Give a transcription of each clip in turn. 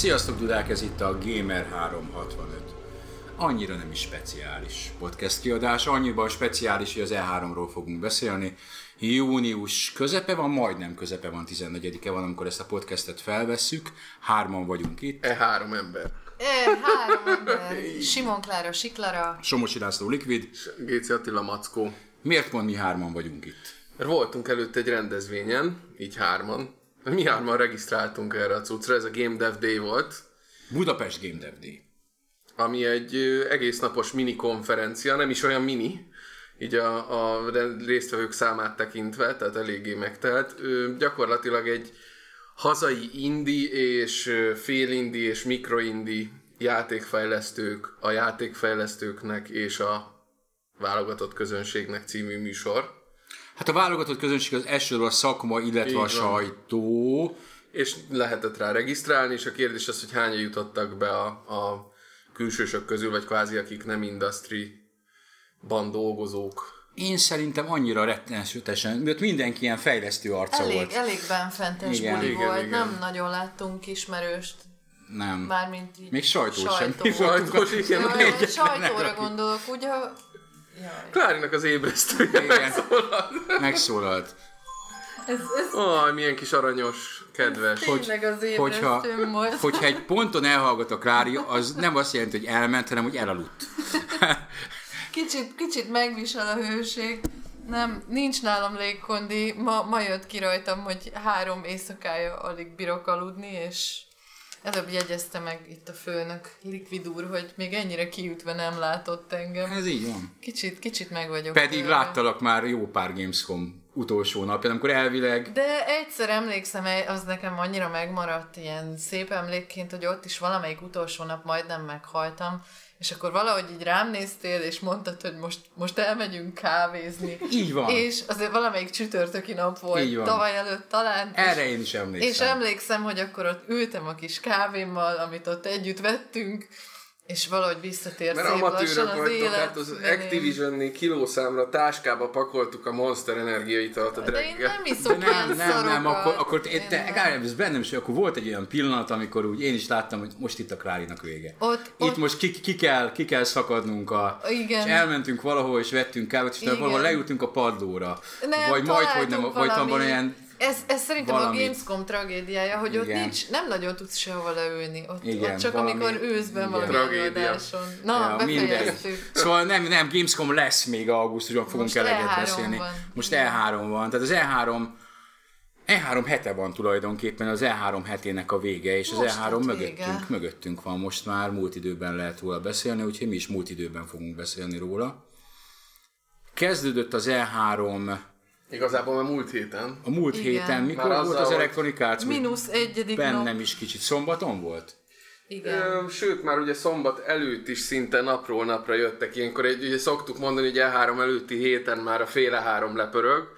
Sziasztok, Dudák, ez itt a Gamer 365. Annyira nem is speciális podcast kiadás, annyiban speciális, hogy az E3-ról fogunk beszélni. Június közepe van, majdnem közepe van, 14-e van, amikor ezt a podcastet felvesszük. Hárman vagyunk itt. E három ember. E, három ember. Simon Klára, Siklara. Somosi László Liquid. Géci Attila Mackó. Miért pont mi hárman vagyunk itt? Mert voltunk előtt egy rendezvényen, így hárman. Mi hárman regisztráltunk erre a cuccra, ez a Game Dev Day volt, Budapest Game Dev Day. ami egy egész napos mini konferencia, nem is olyan mini, így a, a résztvevők számát tekintve, tehát eléggé megtelt. Gyakorlatilag egy hazai indi és ö, félindi és mikroindi játékfejlesztők, a játékfejlesztőknek és a válogatott közönségnek című műsor. Hát a válogatott közönség az elsőről a szakma, illetve Így a van. sajtó. És lehetett rá regisztrálni, és a kérdés az, hogy hányan jutottak be a, a külsősök közül, vagy kvázi akik nem industry-ban dolgozók. Én szerintem annyira rettenetesen, mert mindenki ilyen fejlesztő arca Elég, volt. elég benfentes Igen. buli Igen, volt, igen. nem nagyon láttunk ismerőst, Nem. mármint így Még sajtó sem. sajtó. Sajtos, igen. Sajtóra gondolok, ugye? Klárinak az ébresztője megszólalt. Megszólalt. Ez, ez Aj, milyen kis aranyos, kedves. tényleg az Hogyha, volt. hogyha egy ponton elhallgat a Klári, az nem azt jelenti, hogy elment, hanem hogy elaludt. Kicsit, kicsit megvisel a hőség. Nem, nincs nálam légkondi. Ma, ma jött ki rajtam, hogy három éjszakája alig bírok aludni, és előbb jegyezte meg itt a főnök, Liquid úr, hogy még ennyire kiütve nem látott engem. Ez így van. Kicsit, kicsit meg vagyok. Pedig tőle. láttalak már jó pár Gamescom utolsó napján, amikor elvileg De egyszer emlékszem, az nekem annyira megmaradt ilyen szép emlékként, hogy ott is valamelyik utolsó nap majdnem meghaltam, és akkor valahogy így rám néztél, és mondtad, hogy most, most elmegyünk kávézni. Így van. És azért valamelyik csütörtöki nap volt, Így van. tavaly előtt talán. erre és, én is emlékszem. és emlékszem, hogy akkor ott ültem a kis kávémmal, amit ott együtt vettünk, és valahogy visszatért Mert szép lassan amatőrök az vagytok, élet. hát az menén. Activision-nél kilószámra táskába pakoltuk a Monster energiaitalt a De én nem De iszok nem, ilyen nem, nem, szarokat. akkor, akkor Én te, nem. Ez bennem is, akkor volt egy olyan pillanat, amikor úgy én is láttam, hogy most itt a Klárinak vége. Ott- itt ott- most ki, ki, kell, ki kell szakadnunk, a, Igen. és elmentünk valahol, és vettünk kávét, és valahol lejutunk a padlóra. Nem, vagy majd, hogy nem, vagy van ilyen Ez, ez szerintem valami- a Gamescom tragédiája, hogy ott Igen. nincs, nem nagyon tudsz sehova leülni. Ott, Igen, ott csak valami- amikor őszben igen. valami előadáson. Na, Ja, befejeztük. Szóval nem, nem, Gamescom lesz még augusztusban, fogunk Most eleget E3 beszélni. van. Most E3 van, tehát az E3 E3 hete van tulajdonképpen, az E3 hetének a vége, és Most az E3 lett mögöttünk, vége. mögöttünk van, most már múlt időben lehet róla beszélni, úgyhogy mi is múlt időben fogunk beszélni róla. Kezdődött az E3 Igazából a múlt héten. a múlt Igen. héten, mikor Már volt az? Week? Mínusz egyedik nap. Bennem is kicsit szombaton volt? Igen. Sőt, már ugye szombat előtt is szinte napról napra jöttek ilyenkor. Egy, ugye szoktuk mondani, hogy E3 előtti héten már a féle három lepörög.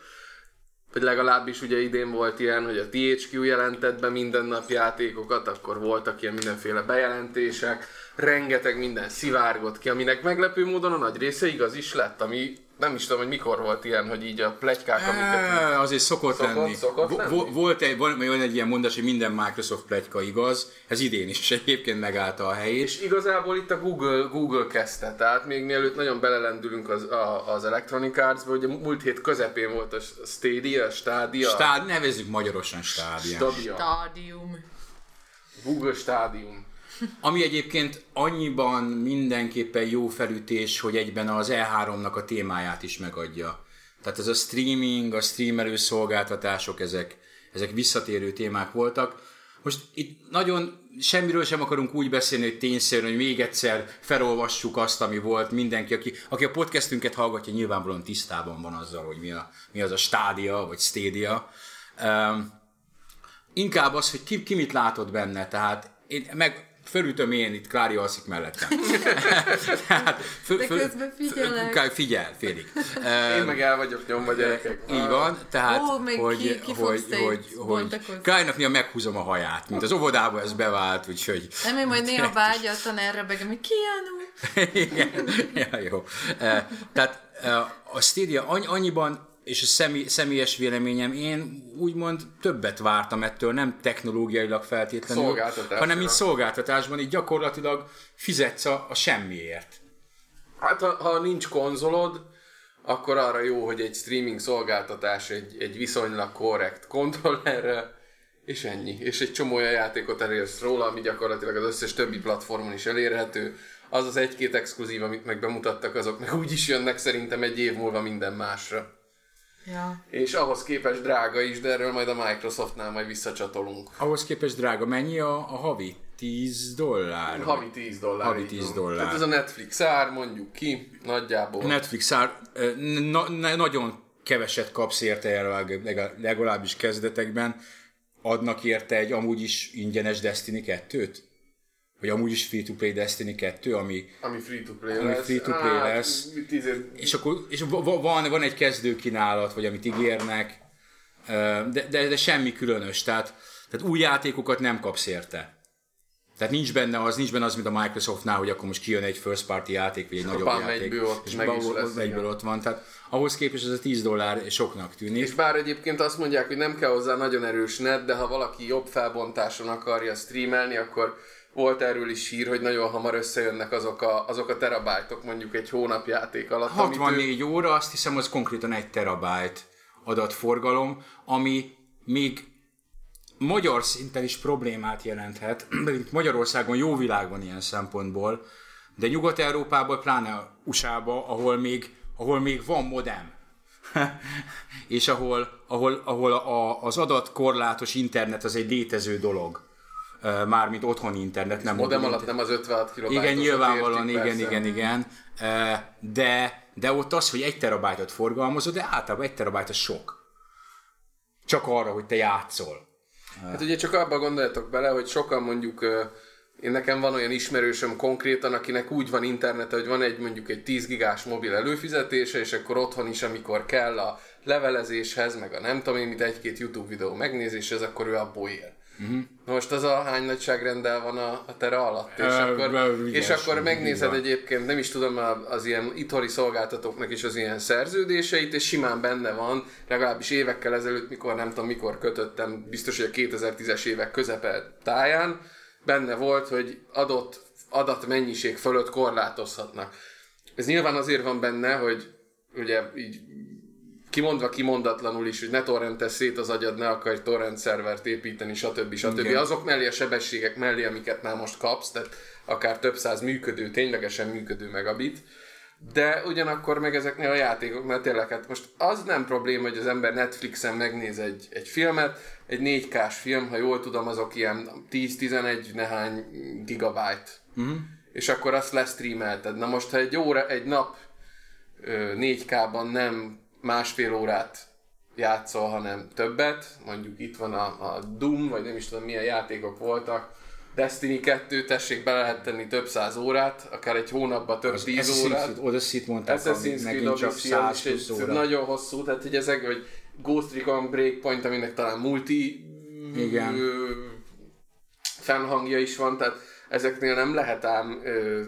Vagy legalábbis ugye idén volt ilyen, hogy a THQ jelentett be minden nap játékokat, akkor voltak ilyen mindenféle bejelentések, rengeteg minden szivárgott ki, aminek meglepő módon a nagy része igaz is lett, ami nem is tudom, hogy mikor volt ilyen, hogy így a plegykák, amiket Á, azért szokott, Szokott- lenni. szokott lenni? vo- volt egy, van, van egy ilyen mondás, hogy minden Microsoft pletyka igaz, ez idén is egyébként megállta a helyét. És igazából itt a Google, Google kezdte, tehát még mielőtt nagyon belelendülünk az, a, az Electronic Arts-ba, ugye múlt hét közepén volt a Stadia, Stadia, Stád, nevezzük magyarosan stádia. Stadia, Stádium. Google Stadium. Ami egyébként annyiban mindenképpen jó felütés, hogy egyben az E3-nak a témáját is megadja. Tehát ez a streaming, a streamelő szolgáltatások, ezek, ezek visszatérő témák voltak. Most itt nagyon semmiről sem akarunk úgy beszélni, hogy tényszerűen, hogy még egyszer felolvassuk azt, ami volt. Mindenki, aki, aki a podcastünket hallgatja, nyilvánvalóan tisztában van azzal, hogy mi, a, mi az a stádia, vagy stadia. Um, inkább az, hogy ki, ki mit látott benne, tehát én meg fölütöm én, itt Klári alszik mellettem. tehát, föl, De közben figyelek. Föl, figyel, félig. Én meg el vagyok nyomva gyerekek. Így van, tehát, Ó, még hogy, ki- ki hogy, hogy, hogy. Klárinak néha meghúzom a haját, mint az óvodába ez bevált, úgyhogy Nem, én majd néha vágyattan erre begem, hogy Keanu. Igen, ja, jó. Eh, Tehát eh, a Stadia anny- annyiban és a személy, személyes véleményem, én úgymond többet vártam ettől, nem technológiailag feltétlenül, hanem így szolgáltatásban, így gyakorlatilag fizetsz a, a semmiért. Hát ha, ha nincs konzolod, akkor arra jó, hogy egy streaming szolgáltatás egy, egy viszonylag korrekt kontrollerre, és ennyi. És egy csomó olyan játékot elérsz róla, ami gyakorlatilag az összes többi platformon is elérhető. Az az egy-két exkluzív, amit meg bemutattak, azok meg úgy is jönnek szerintem egy év múlva minden másra. Ja. És ahhoz képest drága is, de erről majd a Microsoftnál majd visszacsatolunk. Ahhoz képest drága, mennyi a, a havi? 10 dollár? Havi 10 dollár. Havi így 10 van. dollár. Tehát ez a Netflix ár, mondjuk ki, nagyjából. Netflix ár, na, na, nagyon keveset kapsz érte legal- legalábbis kezdetekben. Adnak érte egy amúgy is ingyenes Destiny 2-t? Vagy amúgy is free-to-play Destiny 2, ami... Ami free-to-play Ami lesz. free-to-play Hát, lesz. És akkor és va- va- van, van egy kezdőkínálat, vagy amit ígérnek, de, de, de semmi különös. Tehát, tehát új játékokat nem kapsz érte. Tehát nincs benne az, nincs benne az, mint a Microsoftnál, hogy akkor most kijön egy first party játék, vagy egy nagyobb bam, játék. egyből ott és meg is lesz, egyből ott van. Tehát ahhoz képest ez a 10 dollár soknak tűnik. És bár egyébként azt mondják, hogy nem kell hozzá nagyon erős net, de ha valaki jobb felbontáson akarja streamelni, akkor volt erről is hír, hogy nagyon hamar összejönnek azok a, azok a terabájtok mondjuk egy hónap játék alatt. amit ő- 64 óra, azt hiszem, az konkrétan egy terabyte adatforgalom, ami még magyar szinten is problémát jelenthet, Magyarországon jó világ van ilyen szempontból, de Nyugat-Európában, pláne USA-ba, ahol még, ahol még van modem, és ahol, ahol, ahol a, az adatkorlátos internet az egy létező dolog, mármint otthoni internet, nem Modem alatt nem az 56 kb. igen, nyilvánvalóan, igen, igen, igen. E, De, de ott az, hogy egy terabájtot forgalmazod, de általában egy terabájt az sok. Csak arra, hogy te játszol. Hát ugye csak abba gondoljatok bele, hogy sokan mondjuk, én nekem van olyan ismerősöm konkrétan, akinek úgy van internete, hogy van egy mondjuk egy 10 gigás mobil előfizetése, és akkor otthon is, amikor kell a levelezéshez, meg a nem tudom én, mit egy-két YouTube videó megnézéshez, akkor ő abból él. Uh-huh. Most az a hány nagyságrendel van a, a tere alatt, és, Ö, akkor, ö, és akkor megnézed van. egyébként, nem is tudom, az ilyen itthoni szolgáltatóknak is az ilyen szerződéseit, és simán benne van, legalábbis évekkel ezelőtt, mikor nem tudom, mikor kötöttem, biztos, hogy a 2010-es évek közepe táján, benne volt, hogy adott adatmennyiség fölött korlátozhatnak. Ez nyilván azért van benne, hogy ugye így kimondva kimondatlanul is, hogy ne torrentes szét az agyad, ne akarj torrent szervert építeni, stb. stb. Igen. Azok mellé a sebességek mellé, amiket már most kapsz, tehát akár több száz működő, ténylegesen működő megabit, de ugyanakkor meg ezeknél a játékoknál tényleg, hát most az nem probléma, hogy az ember Netflixen megnéz egy, egy filmet, egy 4K-s film, ha jól tudom, azok ilyen 10-11 nehány gigabyte. Uh-huh. És akkor azt lesztreamelted. Na most, ha egy óra, egy nap ö, 4K-ban nem másfél órát játszol, hanem többet, mondjuk itt van a, a Doom, vagy nem is tudom milyen játékok voltak, Destiny 2, tessék bele lehet tenni több száz órát, akár egy hónapban több Az tíz Assassin's órát. Odyssey-t mondták, Assassin's Creed megint csak Odyssey az 100 is egy plusz óra. nagyon hosszú, tehát hogy ezek, vagy Ghost Recon Breakpoint, aminek talán multi Igen. ö, fennhangja is van, tehát ezeknél nem lehet ám ö,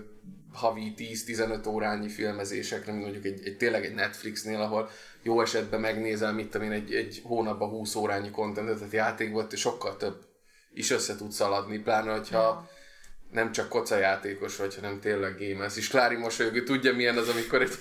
havi 10-15 órányi filmezésekre, mint mondjuk egy, egy, tényleg egy Netflixnél, ahol jó esetben megnézel, mit tudom én, egy, egy hónapban 20 órányi kontentet, tehát játékból sokkal több is össze tud szaladni, pláne, hogyha nem csak kocajátékos vagy, hanem tényleg gamer. És Klári mosolyog, tudja milyen az, amikor egy,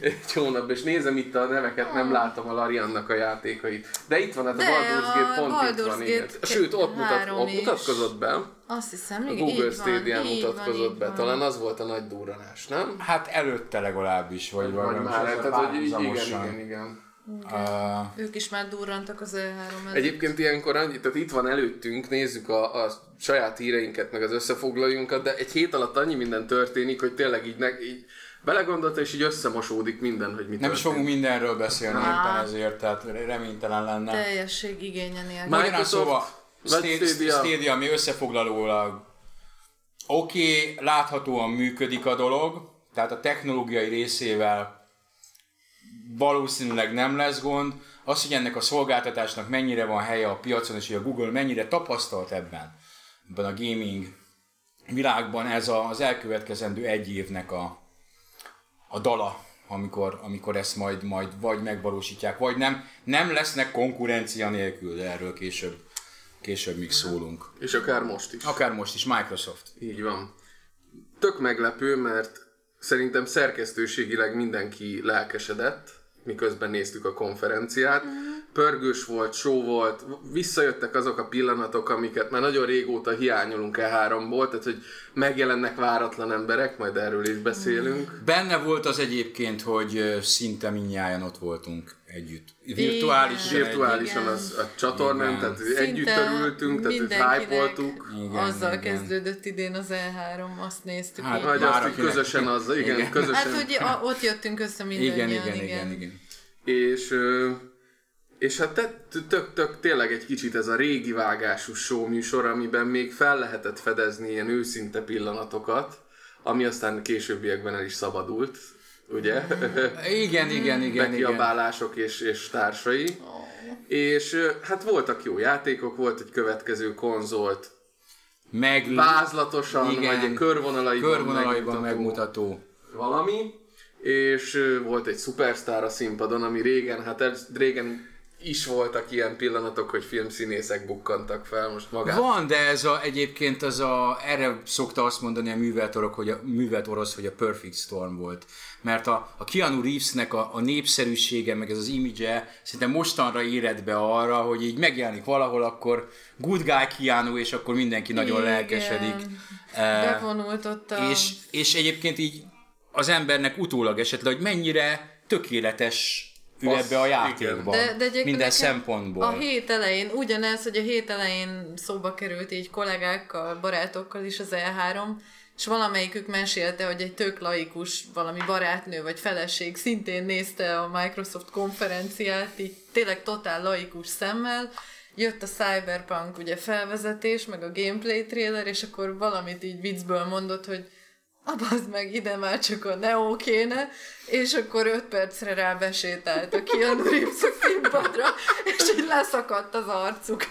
egy hónap, és nézem itt a neveket, nem látom a Lariannak a játékait. De itt van, hát a Baldur's Gate pont itt Baldur's van, igen. Gate Sőt, ott, mutat, ott mutatkozott be. Azt hiszem, A Google Stadia mutatkozott van, be. van. Talán az volt a nagy durranás, nem? Hát előtte legalábbis, vagy, Vagy vagy már, tehát, hogy igen, igen, igen. Uh, Ők is már durrantak az E3 előtt. Egyébként ilyenkor annyi, tehát itt van előttünk, nézzük a, a saját híreinket, meg az összefoglalójunkat, de egy hét alatt annyi minden történik, hogy tényleg így, ne, így belegondolta, és így összemosódik minden, hogy mi nem is fogunk mindenről beszélni Á. éppen ezért, tehát reménytelen lenne. Teljesség igénye nélkül. Magyarán szóval Stadia? Stadia ami összefoglalólag oké, okay, láthatóan működik a dolog, tehát a technológiai részével valószínűleg nem lesz gond. Az, hogy ennek a szolgáltatásnak mennyire van helye a piacon, és hogy a Google mennyire tapasztalt ebben, ebben a gaming világban, ez az elkövetkezendő egy évnek a, a dala, amikor, amikor ezt majd, majd vagy megvalósítják, vagy nem. Nem lesznek konkurencia nélkül, de erről később, később még szólunk. És akár most is. Akár most is, Microsoft. Így van. Tök meglepő, mert szerintem szerkesztőségileg mindenki lelkesedett, miközben néztük a konferenciát. Pörgős volt, show volt, visszajöttek azok a pillanatok, amiket már nagyon régóta hiányolunk E3-ból, tehát hogy megjelennek váratlan emberek, majd erről is beszélünk. Benne volt az egyébként, hogy szinte mindnyájan ott voltunk együtt. Virtuálisan. Igen. Virtuálisan Igen. az a csatornán, Igen. tehát együtt örültünk, tehát hype-oltuk. Igen, Azzal igen. kezdődött idén az E3, azt néztük. Hát. Vagy azt, hogy közösen az, igen, Igen. közösen. hát hogy a, ott jöttünk össze mindannyian, Igen, igen, igen, igen. És, ö, és hát te- tök, tök tényleg egy kicsit ez a régi vágású show műsor, amiben még fel lehetett fedezni ilyen őszinte pillanatokat, ami aztán későbbiekben el is szabadult, ugye? Igen, igen, igen. Bekiabálások és, és társai. És ö, hát voltak jó játékok, volt egy következő konzolt, Meg vázlatosan, Igen. vagy egy körvonalaiban, körvonalaiban megmutató megmutató. valami, és volt egy szupersztár a színpadon, ami régen, hát régen is voltak ilyen pillanatok, hogy filmszínészek bukkantak fel, most magát. Van, de ez a, egyébként az a, erre szokta azt mondani a művelt, orok, hogy a művelt orosz, hogy a Perfect Storm volt. Mert a, a Keanu Reevesnek a, a népszerűsége, meg ez az image szerintem mostanra éred be arra, hogy így megjelenik valahol, akkor good guy Keanu, és akkor mindenki nagyon Igen. lelkesedik. Eh, Bevonult ott a... és, és egyébként így az embernek utólag esetleg, hogy mennyire tökéletes ő Az- ebbe a játékban. De, de egyébként minden szempontból. A hét elején, ugyanez, hogy a hét elején szóba került így kollégákkal, barátokkal is az E3, és valamelyikük mesélte, hogy egy tök laikus valami barátnő vagy feleség szintén nézte a Microsoft konferenciát, így tényleg totál laikus szemmel, jött a Cyberpunk ugye felvezetés, meg a gameplay trailer, és akkor valamit így viccből mondott, hogy abazd meg, ide már csak a Neo kéne, és akkor öt percre rá besétált a Keanu Reeves a színpadra, és így leszakadt az arcuk.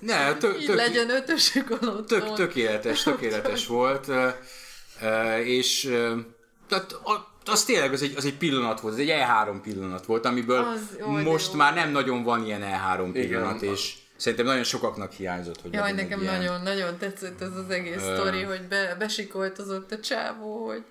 ne, tök, Így tök, legyen ötösük alatt. tök, tökéletes, tökéletes volt, és tehát a- az tényleg az egy, az egy pillanat volt, az egy E3 pillanat volt, amiből Az jó, most jó. már nem nagyon van ilyen E3 Igen. pillanat, és szerintem nagyon sokaknak hiányzott, hogy Jaj, nekem egy ilyen. nagyon-nagyon tetszett ez az egész sztori, hogy be, besikoltozott a csávó, hogy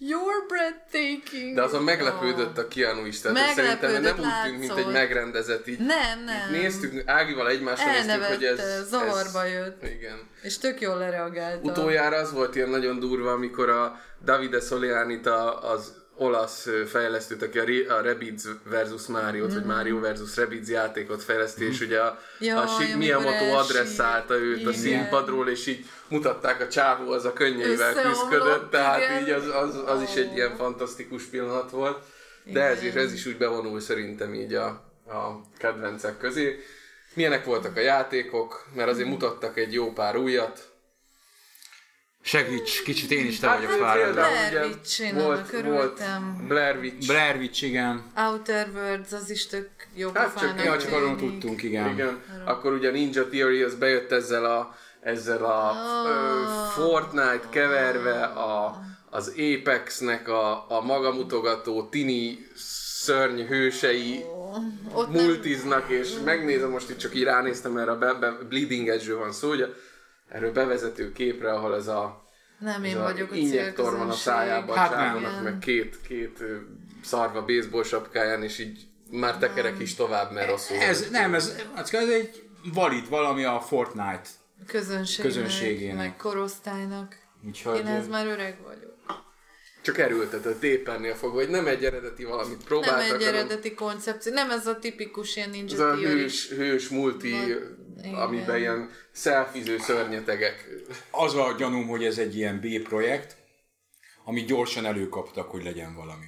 you're breathtaking. De azon meglepődött a Keanu is, tehát szerintem nem úgy tűnt, mint egy megrendezett így. Nem, nem. Néztük, Ágival egymásra néztük, hogy ez... Zavarba ez, jött. Igen. És tök jól lereagálta. Utoljára az volt ilyen nagyon durva, amikor a Davide Solianit, az olasz fejlesztőt, aki a, Re- a Rabbids versus Mario-t, Mhm. vagy Mario versus Rabbids játékot fejleszti, és ugye a, Jaj, a amikor Miyamoto adresszálta őt a Igen. színpadról, és így mutatták a csávó, az a könnyeivel küzdködött, tehát igen. így az, az, az is egy ilyen fantasztikus pillanat volt. De ez is, ez is úgy bevonul szerintem így a, a kedvencek közé. Milyenek voltak a játékok, mert azért mutattak egy jó pár újat, Segíts, kicsit én is te Hát vagyok például Blair Witch, én annak örültem. Blair Witch. Blair Witch, igen. Outer Worlds, az is tök jó Hát csak- Ja, csak arról tudtunk, igen. Igen. Akkor ugye Ninja Theory az bejött ezzel a, ezzel a ö, Fortnite keverve a, az Apexnek a, a magamutogató tini szörny hősei nem, multiznak, és megnézem, most itt csak így ránéztem, mert a be, be, Bleeding Edge-ről van szó, ugye erről bevezető képre, ahol ez a, nem ez én a vagyok a injektor van a szájában, Hát a nem. csávónak, meg két, két szarva baseball sapkáján, és így már tekerek is tovább, mert rosszul van. Ez, nem, ez, ez egy valid valami a Fortnite. Közönségnek, Közönségének. meg korosztálynak. Úgyhogy, Én ez már öreg vagyok. Csak erőltetett épernél fogva, hogy nem egy eredeti valamit Nem próbáltak, egy hanem eredeti koncepció, nem ez a tipikus ilyen ninja ez a hős, hős multi, Igen. amiben ilyen szelfiző szörnyetegek. az a gyanúm, hogy ez egy ilyen B projekt, amit gyorsan előkaptak, hogy legyen valami.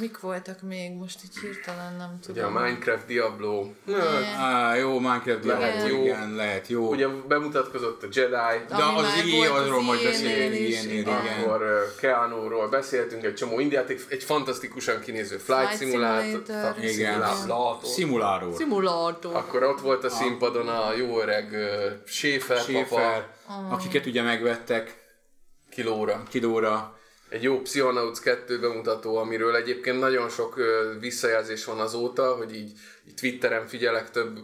Mik voltak még? Most így hirtelen nem Ugye a tudom. Minecraft Diablo. Á, jó, Minecraft Lehet lehet jó. igen, lehet jó. Ugye bemutatkozott a Jedi, De Ami az volt arról az majd beszélünk, igen. akkor uh, Keanu-ról beszéltünk, egy csomó indiáték, egy fantasztikusan kinéző Flight, Flight Simulator. Igen, Simulator. szimulátor. Szimulátor. Akkor ott volt a színpadon a jó öreg uh, Schaefer, papa akiket ugye megvettek kilóra. kilóra. Egy jó Psychonauts 2 bemutató, amiről egyébként nagyon sok visszajelzés van azóta, hogy így, így Twitteren figyelek több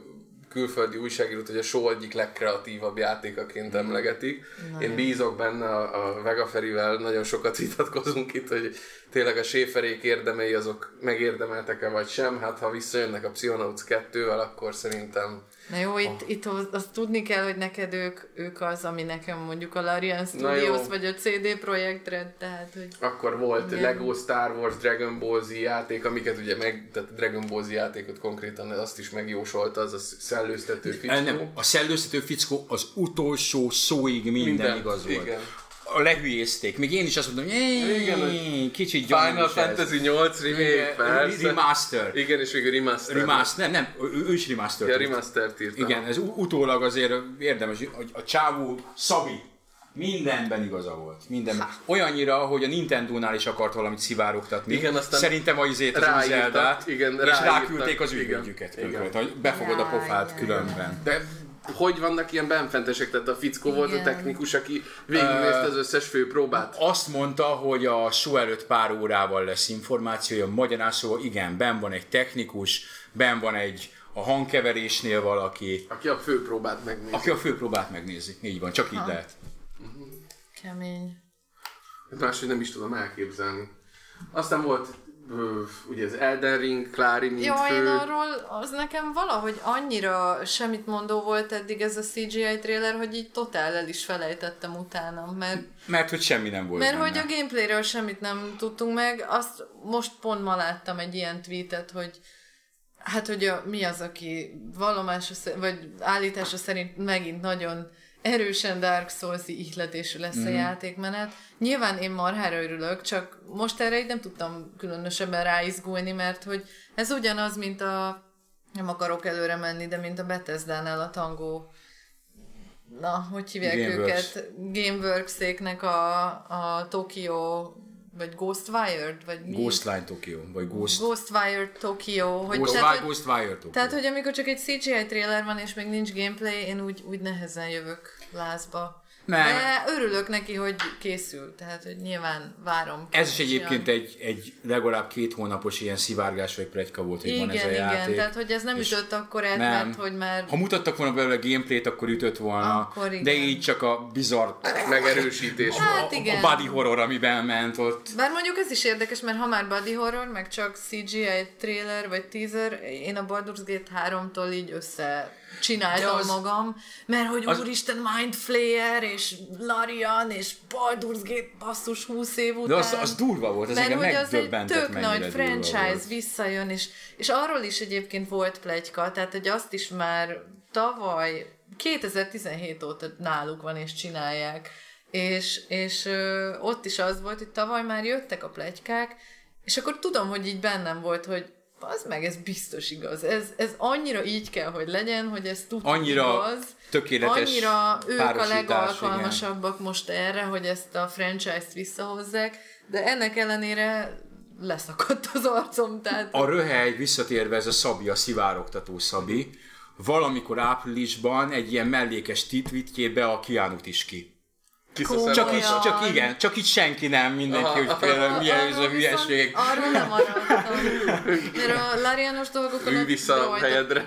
külföldi újságírót, hogy a show egyik legkreatívabb játékaként emlegetik. Én bízok benne a, a Vega Ferivel, nagyon sokat vitatkozunk itt, hogy tényleg a séferék érdemei azok megérdemeltek-e vagy sem. Hát ha visszajönnek a Psychonauts 2-vel, akkor szerintem Na jó, itt, itt hoz- azt tudni kell, hogy neked ők, ők az, ami nekem mondjuk a Larian Studios vagy a CD Projekt Red, tehát hogy akkor volt Igen. Lego Star Wars, Dragon Ball Z játék, amiket ugye meg, tehát a Dragon Ball Z játékot konkrétan azt is megjósolta, az a szellőztető fickó. Nem, a szellőztető fickó az utolsó szóig minden, minden igaz volt. Igen. A lehülyézték. Még én is azt mondom, hogy kicsit Final gyanús ez. Fantasy 8 remake, Igen, persze. Remaster. Igen, és végül remaster. Remaster, nem, nem, ő, ő is remaster. Ja, remaster írtam. Igen, ez utólag azért érdemes, hogy a csávó Szabi mindenben igaza volt. Mindenben. Olyannyira, hogy a Nintendo-nál is akart valamit szivárogtatni. Igen, aztán Szerintem a izét az új Zeldát, igen, és ráküldték az igen, ügyvédjüket. hogy befogad a pofát különben. De hogy vannak ilyen benfentesek? Tehát a fickó volt a Igen. technikus, aki végignézte az összes főpróbát. Azt mondta, hogy a show előtt pár órával lesz információja, magyarán szóval igen, ben van egy technikus, ben van egy a hangkeverésnél valaki, Aki a főpróbát megnézi. aki a főpróbát megnézi. Így van, csak így lehet. kemény. Máshogy nem is tudom elképzelni. Aztán volt ugye az Elden Ring, Klári, mint Jó, fő. én arról, az nekem valahogy annyira semmit mondó volt eddig ez a CGI trailer, hogy így totál el is felejtettem utána, mert Mert hogy semmi nem volt Mert benne. hogy a gameplayről semmit nem tudtunk meg, azt most pont ma láttam egy ilyen tweetet, hogy hát, hogy a, mi az, aki vallomása, vagy állítása szerint megint nagyon erősen Dark Souls-i ihletésű lesz Mhm. a játékmenet. Nyilván én marhára örülök, csak most erre így nem tudtam különösebben ráizgulni, mert hogy ez ugyanaz, mint a nem akarok előre menni, de mint a Bethesda-nál a Tango na, hogy hívják Gameworks. őket? Gameworks-éknek a, a Tokyo, vagy Ghostwired, vagy mi? Ghostline Tokyo, vagy Ghost... Ghostwired Tokyo. Hogy, Ghost, tehát, Wire, hogy, Ghostwire Tokyo. tehát, hogy amikor csak egy CGI trailer van, és még nincs gameplay, én úgy, úgy nehezen jövök lázba. Nem. De örülök neki, hogy készül, tehát hogy nyilván várom. Ez is egyébként egy, egy legalább két hónapos ilyen szivárgás vagy plegyka volt, hogy igen, van ez a igen, játék. tehát hogy ez nem És ütött akkor át, nem. mert hogy már... Ha mutattak volna belőle gameplayt, akkor ütött volna, Akkor igen. de így csak a bizarr, Megerősítés. Hát a, igen. a body horror, amiben ment ott. Bár mondjuk ez is érdekes, mert ha már body horror, meg csak CGI trailer vagy teaser, én a Baldur's Gate 3-tól így össze csináltam De az- magam, mert hogy az- úristen Mind Flayer, és Larian, és Baldur's Gate basszus 20 év után. De az, az durva volt, az mert engem hogy az egy tök nagy franchise volt. visszajön, és, és arról is egyébként volt plegyka, tehát hogy azt is már tavaly, 2017 óta náluk van és csinálják, és, és ö, ott is az volt, hogy tavaly már jöttek a plegykák, és akkor tudom, hogy így bennem volt, hogy az meg, ez biztos igaz. Ez, ez annyira így kell, hogy legyen, hogy ez tud Annyira igaz. tökéletes Annyira ők a legalkalmasabbak most erre, hogy ezt a franchise-t visszahozzák, de ennek ellenére leszakadt az arcom, tehát... A röhely visszatérve ez a Szabi, a szivárogtató Szabi, valamikor áprilisban egy ilyen mellékes tweetjébe a Kiánut is ki. Kiszeszem Csak így, csak igen, csak így senki nem, mindenki, Aha. hogy például milyen ez a Arról viszont- hülyeség. Arról nem maradtam. Mert a Larianos dolgokon Ülj ott vissza a helyedre.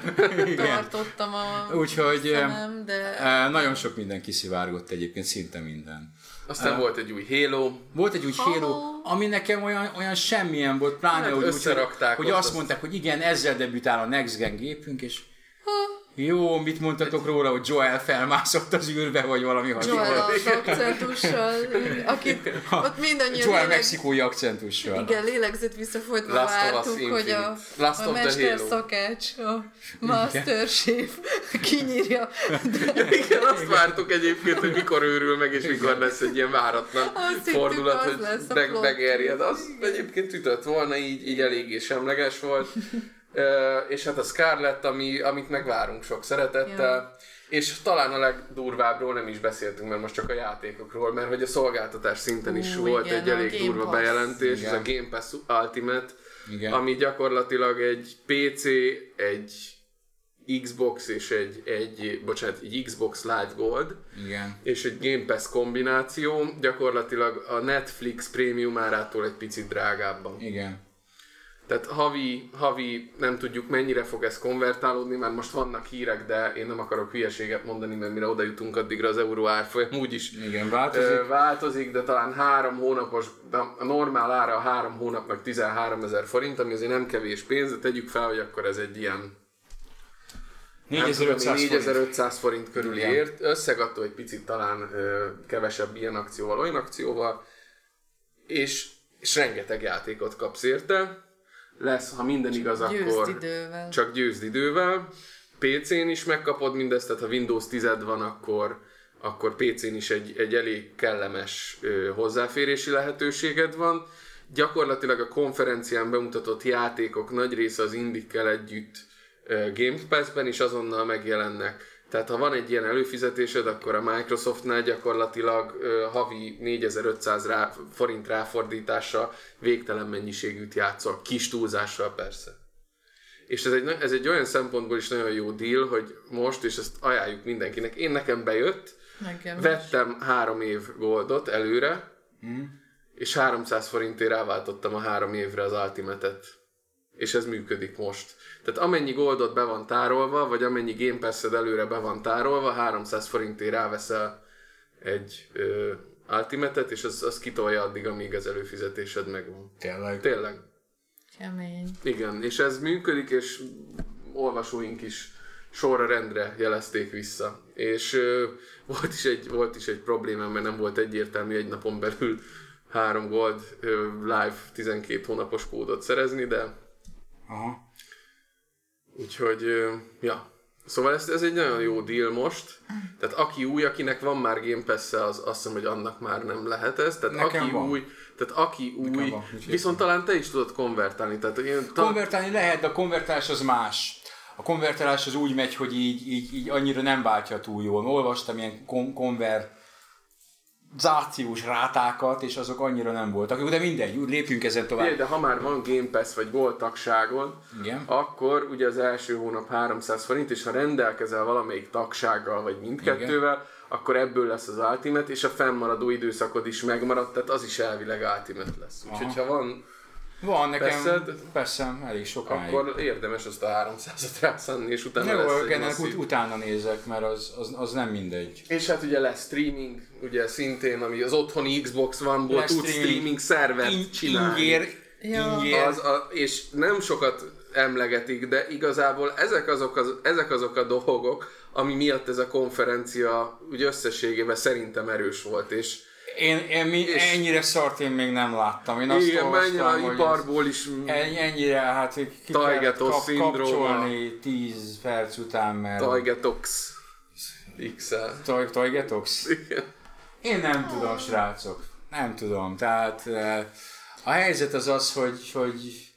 tartottam a Úgyhogy szemem, de... eh, nagyon sok minden kiszivárgott egyébként, szinte minden. Aztán volt egy új Halo. Volt egy úgy Halló. Halo, ami nekem olyan, olyan semmilyen volt, pláne, Hát hogy, hogy ott azt azt. mondták, hogy igen, ezzel debütál a Next Gen gépünk, és jó, mit mondtatok róla, hogy Joel felmászott az űrbe, vagy valami Joel hasonló. az akcentussal, akit ott mindannyian Joel léleg- mexikói akcentussal. Igen, lélegzett visszafolytva Last vártuk, hogy a. Last a Mester. Szakács, a Master Chief kinyírja. Igen, azt vártuk egyébként, hogy mikor őrül meg, és mikor lesz egy ilyen váratlan Azt fordulat, hogy meg, megerjed. Az egyébként ütött volna, így, így eléggé semleges volt. És hát a Scarlett, ami, amit megvárunk sok szeretettel. És talán a legdurvábbról nem is beszéltünk, mert most csak a játékokról, mert hogy a szolgáltatás szinten is Ú, volt igen, egy elég Game durva Pass. bejelentés, ez a Igen. Game Pass Ultimate, Igen. ami gyakorlatilag egy PC, egy Xbox és egy, egy, bocsánat, egy Xbox Live Gold, Igen. és egy Game Pass kombináció, gyakorlatilag a Netflix prémium árától egy picit drágábban. Igen. Tehát havi, havi nem tudjuk mennyire fog ez konvertálódni, mert most vannak hírek, de én nem akarok hülyeséget mondani, mert mire oda jutunk addigra az euró árfolyam úgyis Igen, változik. ö, változik, de talán három hónapos, de a normál ára a három hónapnak 13 ezer forint, ami azért nem kevés pénz, de tegyük fel, hogy akkor ez egy ilyen nem tudom, 4500 forint. 4500 forint körül Igen. ért, összeg attól egy picit talán ö, kevesebb ilyen akcióval, olyan akcióval, és, és rengeteg játékot kapsz érte. Lesz, ha minden igaz, Győzd akkor idővel. csak győzd idővel. PC-n is megkapod mindezt, tehát ha Windows 10 van, akkor, akkor PC-n is egy, egy elég kellemes ö, hozzáférési lehetőséged van. Gyakorlatilag a konferencián bemutatott játékok nagy része az indikkel együtt ö, Game Pass-ben is azonnal megjelennek. Tehát ha van egy ilyen előfizetésed, akkor a Microsoftnál gyakorlatilag ö, havi 4500 rá, forint ráfordítása végtelen mennyiségűt játszol, kis túlzással persze. És ez egy, ez egy olyan szempontból is nagyon jó deal, hogy most, és ezt ajánljuk mindenkinek, én nekem bejött, Nekem is. vettem három év goldot előre, és 300 forintért ráváltottam a három évre az Ultimate-et. És ez működik most. Tehát amennyi goldot be van tárolva, vagy amennyi Game Pass-ed előre be van tárolva, 300 forintért ráveszel egy ö, Ultimate-et, és az, az kitolja addig, amíg az előfizetésed megvan. Tényleg. Tényleg. Kemény. Igen, és ez működik, és olvasóink is sorra rendre jelezték vissza. És ö, volt, is egy, volt is egy problémám, mert nem volt egyértelmű egy napon belül három gold ö, live 12 hónapos kódot szerezni, de Aha. Úgyhogy, ja. Szóval ez, ez egy nagyon jó deal most. Tehát aki új, akinek van már Game pass az azt hiszem, hogy annak már nem lehet ez. Tehát Nekem aki van. új, tehát aki új, van, viszont talán te is tudod konvertálni. Tehát én ta- Konvertálni lehet, de a konvertálás az más. A konvertálás az úgy megy, hogy így, így, így annyira nem váltja túl jól. Olvastam ilyen kon- konverzációs rátákat, és azok annyira nem voltak. De mindegy, úgy lépjünk ezen tovább. Figyelj, de ha már van Game Pass vagy Gold tagságod, Igen. akkor ugye az első hónap 300 forint, és ha rendelkezel valamelyik tagsággal, vagy mindkettővel, akkor ebből lesz az Ultimate, és a fennmaradó időszakod is megmarad, tehát az is elvileg Ultimate lesz. Úgyhogy ha van, Van nekem, Veszed? persze, elég sokáig. akkor érdemes azt a 300-at rászánni, és utána Jó, lesz egy ennek masszív. ut- utána nézek, mert az, az, az nem mindegy. És hát ugye lesz streaming, ugye szintén, ami az otthoni Xbox One-ból Lesz tud streaming. streaming szervert In- csinálni. Ingér, Ja. ingér. Az a, és nem sokat emlegetik, de igazából ezek azok, az, ezek azok a dolgok, ami miatt ez a konferencia úgy összességében szerintem erős volt, és Én, én mi, És- ennyire szart én még nem láttam. Én azt igen, menj a olvastam, hogy iparból is en- ennyire, hát hogy ki kellett kap, kapcsolni 10 perc után, mert... Tajgetox XL. Taj, Tajgetox? Igen. Én nem tudom, srácok. Nem tudom. Tehát eh, a helyzet az az, hogy, hogy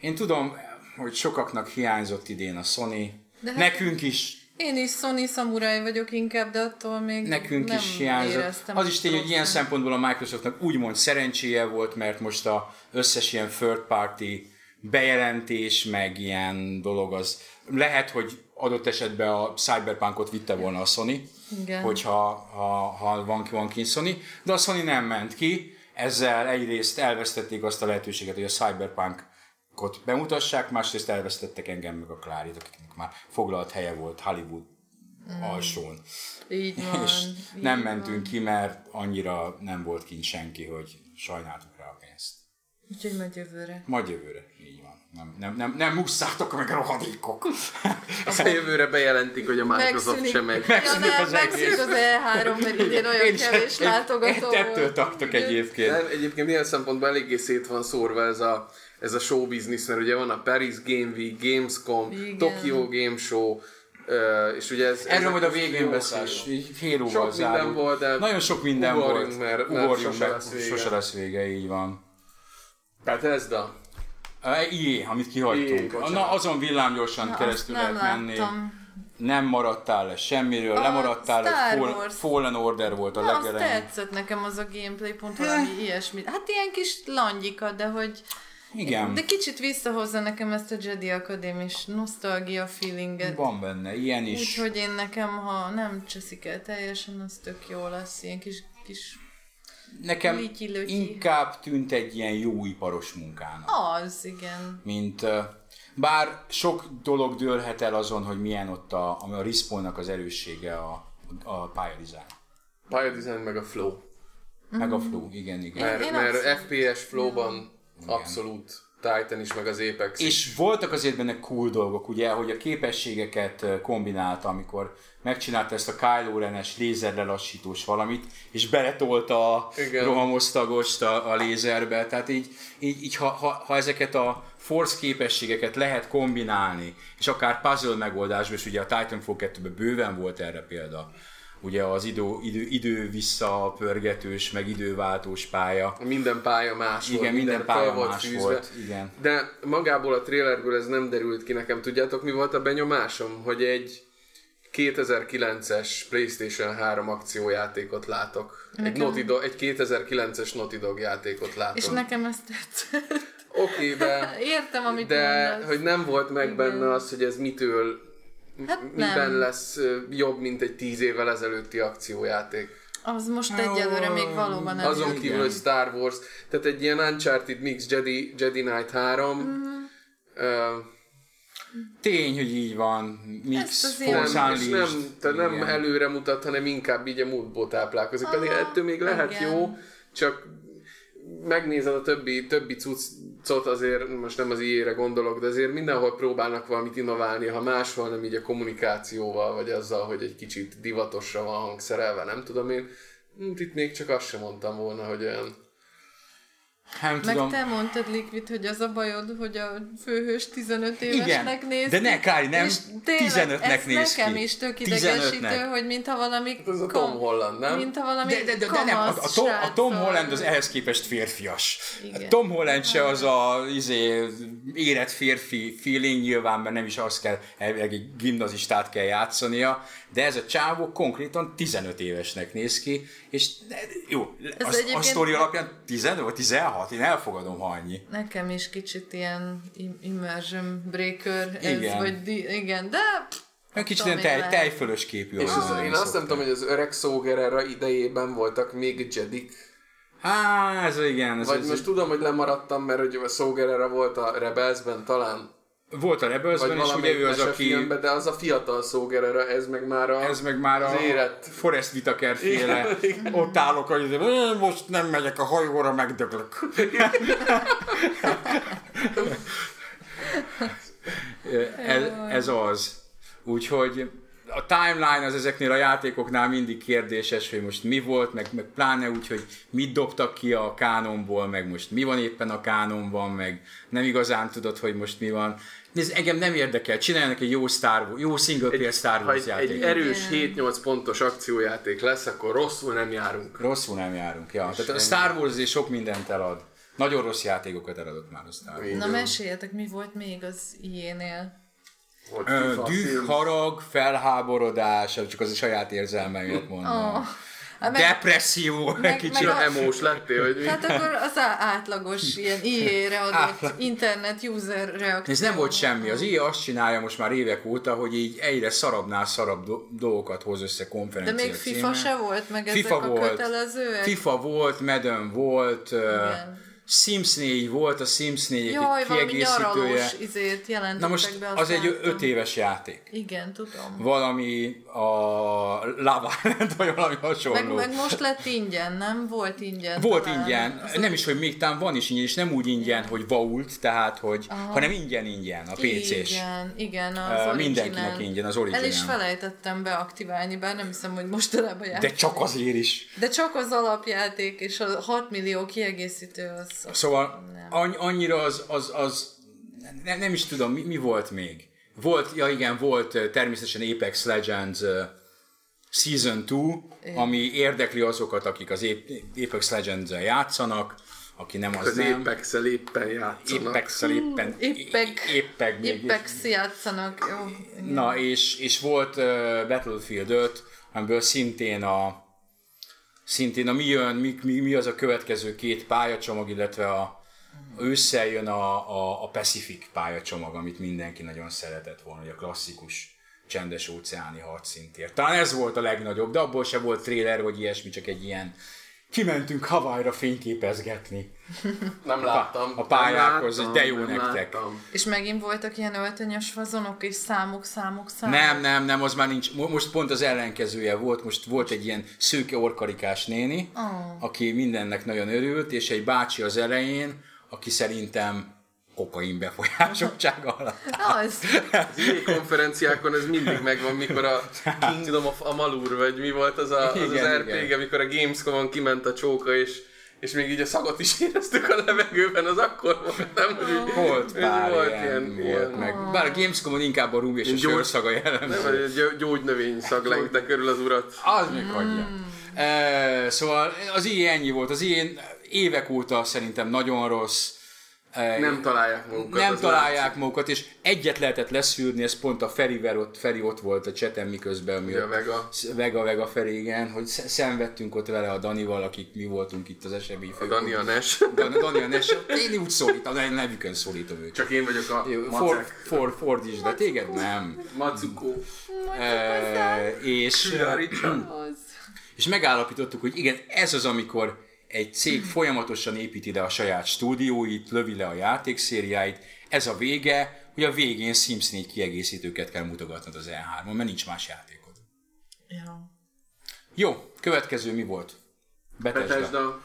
én tudom, hogy sokaknak hiányzott idén a Sony. De hát- Nekünk is Én is Sony Samurai vagyok inkább, de attól még Nekünk nem is hiányzott. Az is tény, hogy ilyen szempontból a Microsoftnak úgymond szerencséje volt, mert most a összes ilyen third party bejelentés, meg ilyen dolog az lehet, hogy adott esetben a Cyberpunkot vitte volna a Sony, Igen. hogyha ha, ha van, van kint Sony, de a Sony nem ment ki, ezzel egyrészt elvesztették azt a lehetőséget, hogy a Cyberpunkot bemutassák, másrészt elvesztettek engem meg a Klárit, akiknek már foglalt helye volt Hollywood alsón. Így van. És így nem van. mentünk ki, mert annyira nem volt kint senki, hogy sajnáltuk rá a pénzt. Úgyhogy majd jövőre. Majd jövőre, így van. Nem, nem, nem, nem musszátok meg a rohadékok. Aztán jövőre bejelentik, hogy a Microsoft Megszűnik. sem megy. Ja, Megszűnik nem, az megszűnik az E3, mert idén olyan Én kevés látogató ett- Ettől tartok egyébként. Nem, egyébként ilyen szempontból eléggé szét van szórva ez a, ez a show business, mert ugye van a Paris Game Week, Gamescom, Igen. Tokyo Game Show, és ugye ez... Erről majd a végén szállnak. Így Fél óval Sok minden zárul. volt, de Nagyon sok minden ugorjunk, volt. mert- mert Ugorjunk sose lesz vége. Sose lesz vége, így van. Hát ez a... Uh, IE, amit IE, kihagytunk. bocsánat. Na, azon villámgyorsan Na, keresztül azt nem lehet menni. láttam. Nem maradtál le semmiről, A lemaradtál, Star Fall, Wars. Fallen Order volt a Na, azt legelején. tetszett nekem az a gameplay, pont valami ilyesmi. Hát ilyen kis langyika, de hogy Igen. De kicsit visszahozza nekem ezt a Jedi Akadémis nosztalgia feelinget. Van benne, ilyen is. Úgyhogy én nekem, ha nem cseszik el teljesen, az tök jó lesz. Ilyen kis, kis Nekem Lityi-lötyi. inkább tűnt egy ilyen jó iparos munkának. az, igen. mint bár sok dolog dőlhet el azon, hogy milyen ott a, ami a respawnnak az erőssége a, a pályadizájn. Pályadesign meg a flow. Meg a flow, igen, igen. Mert, Én mert FPS flowban abszolút Titan is, meg az Apex is. És voltak azért benne cool dolgok, ugye, hogy a képességeket kombinálta, amikor megcsinálta ezt a Kylo Ren-es lézerlelassítós valamit, és beletolta a Igen. rohamosztagost a, a lézerbe, tehát így, így, így ha, ha, ha, ezeket a force képességeket lehet kombinálni, és akár puzzle megoldásban, és ugye a Titanfall 2-ben bőven volt erre példa, ugye az idő, idő, idő visszapörgetős, meg időváltós pálya, Minden pálya más Igen, volt, minden fel pálya volt más fűzve. volt, igen. De magából a trailerből ez nem derült ki nekem. Tudjátok, mi volt a benyomásom? Hogy egy 2009-es PlayStation 3 akciójátékot látok. Egy, Nekem- Naughty Dog, egy 2009-es Naughty Dog játékot látom. És nekem ezt tetszett. Oké, de, Értem, amit de mondasz. hogy nem volt meg Igen. benne az, hogy ez mitől, Hát miben nem. lesz jobb, mint egy 10 évvel ezelőtti akciójáték. Az most egyelőre még valóban nem Azon kívül, ki. hogy Star Wars, tehát egy ilyen Uncharted Mix Jedi, Jedi Knight 3, Mhm. ö, Tény, hogy így van, mix, nem, és nem, tehát nem előre mutat, hanem inkább így a múltból táplálkozik. Pedig ettől még lehet igen. jó, csak megnézed a többi, többi cuccot, azért most nem az ilyére gondolok, de azért mindenhol próbálnak valamit innoválni, ha máshol nem így a kommunikációval, vagy azzal, hogy egy kicsit divatosra van hangszerelve, nem tudom én. Hm, Itt még csak azt sem mondtam volna, hogy olyan Nem Meg tudom. te mondtad, Liquid, hogy az a bajod, hogy a főhős 15 évesnek Igen, néz de ki, ne, Kári, nem, és tényleg 15-nek ez néz nekem ki. is tök 15-nek. idegesítő, hogy mintha valami Ez a Tom Holland, nem? Mintha valami De, de, de, de nem, a, a, Tom, a Tom Holland az ehhez képest férfias. Igen. A Tom Holland se az a izé, érett férfi feeling, nyilván, mert nem is azt kell, elvileg egy gimnazistát kell játszania, de ez a csávó konkrétan 15 évesnek néz ki, és jó, Ez a, a sztori alapján 15 vagy 16, én elfogadom, ha annyi. Nekem is kicsit ilyen im- immersion breaker ez, Igen. vagy di- igen, de Egy kicsit ilyen tej, én, tejfölös képű. És az, én azt nem tudom, hogy az öreg Szógerera idejében voltak még Jedik. Á, ez igen. Ez, Vagy ez, most tudom, hogy lemaradtam, mert hogy a Szógerera volt a Rebelsben talán. Volt a Rebelsben, és ugye ő az, aki... mesefilmben, de az a fiatal Szógerera, ez meg már a... Ez meg már a érett. Forrest Whitaker féle. Ott állok, hogy "Ö, most nem megyek a hajóra, megdöglök. ez, ez az. Úgyhogy a timeline az ezeknél a játékoknál mindig kérdéses, hogy most mi volt, meg, meg pláne úgy, hogy mit dobtak ki a kánonból, meg most mi van éppen a kánonban, meg nem igazán tudod, hogy most mi van. Nézd, engem nem érdekel, csináljanak egy jó Star Wars, jó single player Star Wars egy, játék. egy erős 7-8 pontos akciójáték lesz, akkor rosszul nem járunk. Rosszul nem járunk, ja. Tehát a Star Wars azért sok mindent elad. Nagyon rossz játékokat eladott már a Star Wars. na meséljetek, mi volt még az ilyenél? Ö, Düh, harag, felháborodás, csak az a saját érzelmeimet mondom. Oh. Hát meg, Depresszió, meg kicsit. a- Emós lettél, hogy mi? tehát akkor az átlagos ilyen IE-re adott Átlag. internet user reakció. Ez nem volt semmi. Az IA azt csinálja most már évek óta, hogy így egyre szarabbnál szarabb do- dolgokat hoz össze De konferencia még FIFA se volt, meg ezek FIFA a volt, kötelezőek? FIFA volt, Madden volt, uh, Igen. Sims 4 volt, a Sims 4 Jaj, egy kiegészítője. izét Na most be, az egy. 5 éves játék. Igen, tudom. Valami a Lava vagy valami Meg, hasonló. meg most lett ingyen, nem? Volt ingyen. Volt talán. ingyen, Az nem is, hogy még talán van is ingyen, és nem úgy ingyen, hogy vault, tehát, hogy, hanem ingyen ingyen, a PC-s. Igen, igen, az original. mindenkinek ingyen, az original. El is felejtettem beaktiválni, bár nem hiszem, hogy mostanában játszik. De csak azért is. De csak az alapjáték, és a 6 millió kiegészítő az... az Szóval Nem. anny- annyira az, az, az nem, nem is tudom, mi, mi volt még. Volt, ja igen, volt természetesen Apex Legends Season 2, ami érdekli azokat, akik az Ap- Apex Legends-en játszanak, aki nem az, Az nem. Apex-el éppen játszanak. Apex-el éppen, Épek, éppeg még. Apex játszanak, jó. Na, és, és volt Battlefield 5, amiből szintén a szintén a mi jön, mi, mi, mi az a következő két pályacsomag, illetve a Ősszel a, a, a Pacific pályacsomag, amit mindenki nagyon szeretett volna, hogy a klasszikus csendes óceáni harcszintér. Talán ez volt a legnagyobb, de abból se volt trailer, vagy ilyesmi, csak egy ilyen kimentünk Hawaii-ra fényképezgetni. Nem láttam. A pályákhoz, hogy de jó nem nektek. láttam. És megint voltak ilyen öltönyös fazonok, és számok, számok, számok. Nem, nem, nem, az már nincs. Mo- Most pont az ellenkezője volt. Most volt egy ilyen szőke orkarikás néni, Oh. aki mindennek nagyon örült, és egy bácsi az elején, aki szerintem kokain befolyásoltsága alatt. Az. Az ilyen konferenciákon ez mindig megvan, mikor a Kingdom of Amalur, vagy mi volt az a, az, az Igen, RPG, igen. amikor a Gamescom-on kiment a csóka, és és még így a szagot is éreztük a levegőben, az akkor volt, nem? Hogy így- Volt pár volt ilyen, ilyen- volt ilyen- meg. Bár a Gamescom-on inkább a rum és a Gyors- sörszaga Nem, jellemző. vagy egy gy- gyógynövény szag lengte körül az urat. Az még hagyja. E, szóval az ilyen ennyi volt. Az ilyen évek óta szerintem nagyon rossz. Nem találják magukat. nem találják látszik. magukat, és egyet lehetett leszűrni, ez pont a Ferivel ott, Feri ott volt a cseten miközben, mi Ja, a Vega. Vega, Vega Feri, igen, hogy sz- szenvedtünk ott vele a Danival, akik mi voltunk itt az esemény A Dani a Nes. Dani, Dani a Nes, én úgy szólítom, a nevükön szólítom őket. Csak én vagyok a Jó, For, macek. for, fordítsd, de téged nem. Macuko. E, és, és megállapítottuk, hogy igen, ez az, amikor egy cég folyamatosan építi ide a saját stúdióit, lövi le a játékszériáit, ez a vége, hogy a végén Sims 4 kiegészítőket kell mutogatnod az E3-on, mert nincs más játékod. Ja. Jó, következő mi volt? Bethesda. Bethesda.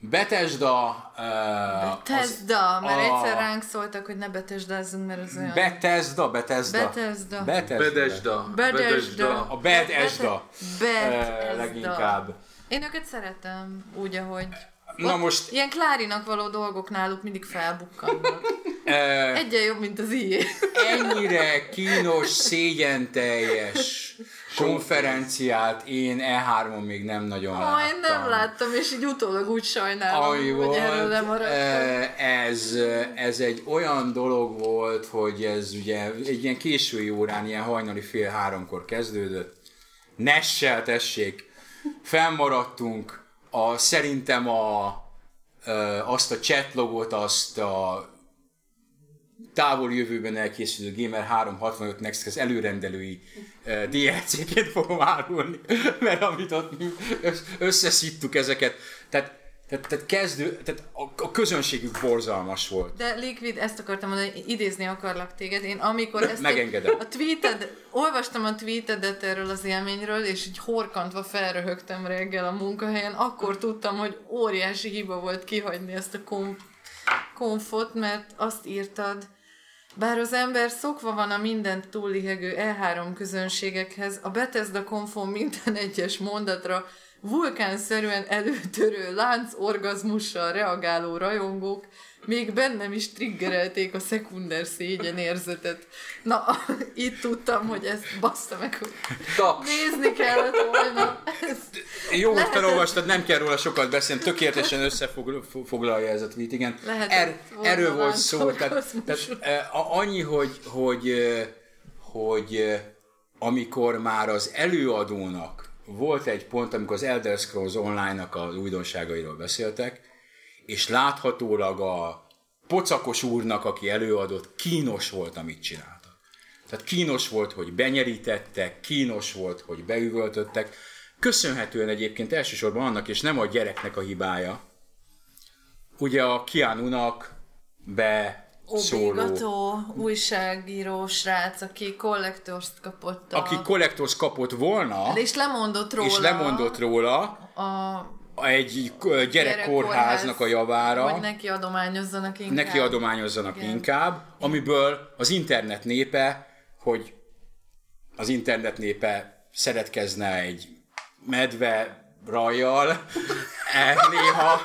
Bethesda, uh, az Tesda, mert a- egyszer ránk szóltak, hogy ne betesdázzunk, mert az olyan... Bethesda, Bethesda. Bethesda. Bethesda. Bedesda. Bedesda. A Bethesda. Bethesda. Eh, leginkább. Én őket szeretem, úgy, ahogy... Na most, Ilyen Klárinak való dolgok náluk mindig felbukkannak. Egyen jobb, mint az ilyé. ennyire kínos, szégyen teljes konferenciát én E3-on még nem nagyon láttam. én nem láttam, és így utólag úgy sajnálom, Ami hogy erről volt, lemaradtam. eh, ez, ez egy olyan dolog volt, hogy ez ugye egy ilyen késői órán, ilyen hajnali fél háromkor kezdődött. Nessel tessék, fennmaradtunk, a, szerintem a, azt a chat logot, azt a távoli jövőben elkészülő Gamer 365 Next az előrendelői uh, DLC-ként fogom árulni, mert amit ott összeszittuk ezeket, tehát, tehát, tehát kezdő, tehát a, a közönségük borzalmas volt. De Liquid, ezt akartam mondani, idézni akarlak téged. Én amikor ezt Megengedem. a tweeted, olvastam a tweetedet erről az élményről, és így horkantva felröhögtem reggel a munkahelyen, akkor tudtam, hogy óriási hiba volt kihagyni ezt a konf, konfot, mert azt írtad, bár az ember szokva van a mindent túllihegő E3 közönségekhez, a Bethesda konfon minden egyes mondatra vulkánszerűen előtörő lánc orgazmussal reagáló rajongók még bennem is triggerelték a szekunder szégyen érzetet. Na, itt tudtam, hogy ezt bassza meg, hogy Taps. nézni kellett volna. Ezt Jó, hogy felolvastad, nem kell róla sokat beszélni, tökéletesen összefoglalja ez a tweet, igen. Lehetett Er, erről volt szó, tehát, tehát eh, a- annyi, hogy, hogy, eh, hogy eh, amikor már az előadónak volt egy pont, amikor az Elder Scrolls Online-nak az újdonságairól beszéltek, és láthatólag a pocakos úrnak, aki előadott, kínos volt, amit csináltak. Tehát kínos volt, hogy benyerítettek, kínos volt, hogy beüvöltöttek. Köszönhetően egyébként elsősorban annak, és nem a gyereknek a hibája, ugye a Keanu-nak be szóló, Obigató újságíró srác, aki kollektort kapott a... aki kollektors kapott volna, és lemondott róla. és lemondott róla a egy gyerekkórháznak a javára, Hogy neki adományozzanak inkább. neki adományozzanak Igen. inkább, amiből az internet népe, hogy az internet népe szeretkezne egy medve rajjal, néha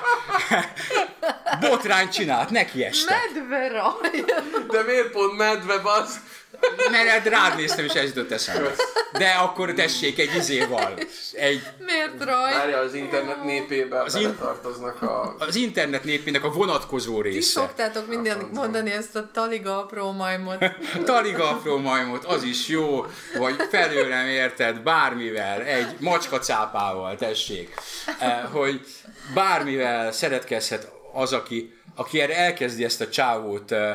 botrány csinált, neki estek. Medve raj. De miért pont medve, basz? Mert rád néztem, és ez jutott eszembe. De akkor tessék egy izéval, egy, Miért raj? Várja, az internet népébe Az in- tartoznak a... az internet népének a vonatkozó Ti része. szoktátok mindig mondani ezt a taliga apró majmot. Taliga apró majmot, az is jó, vagy felől nem érted, bármivel, egy macska cápával, tessék, Eh, hogy bármivel szeretkezhet az, aki, aki erre elkezdi ezt a csávót uh,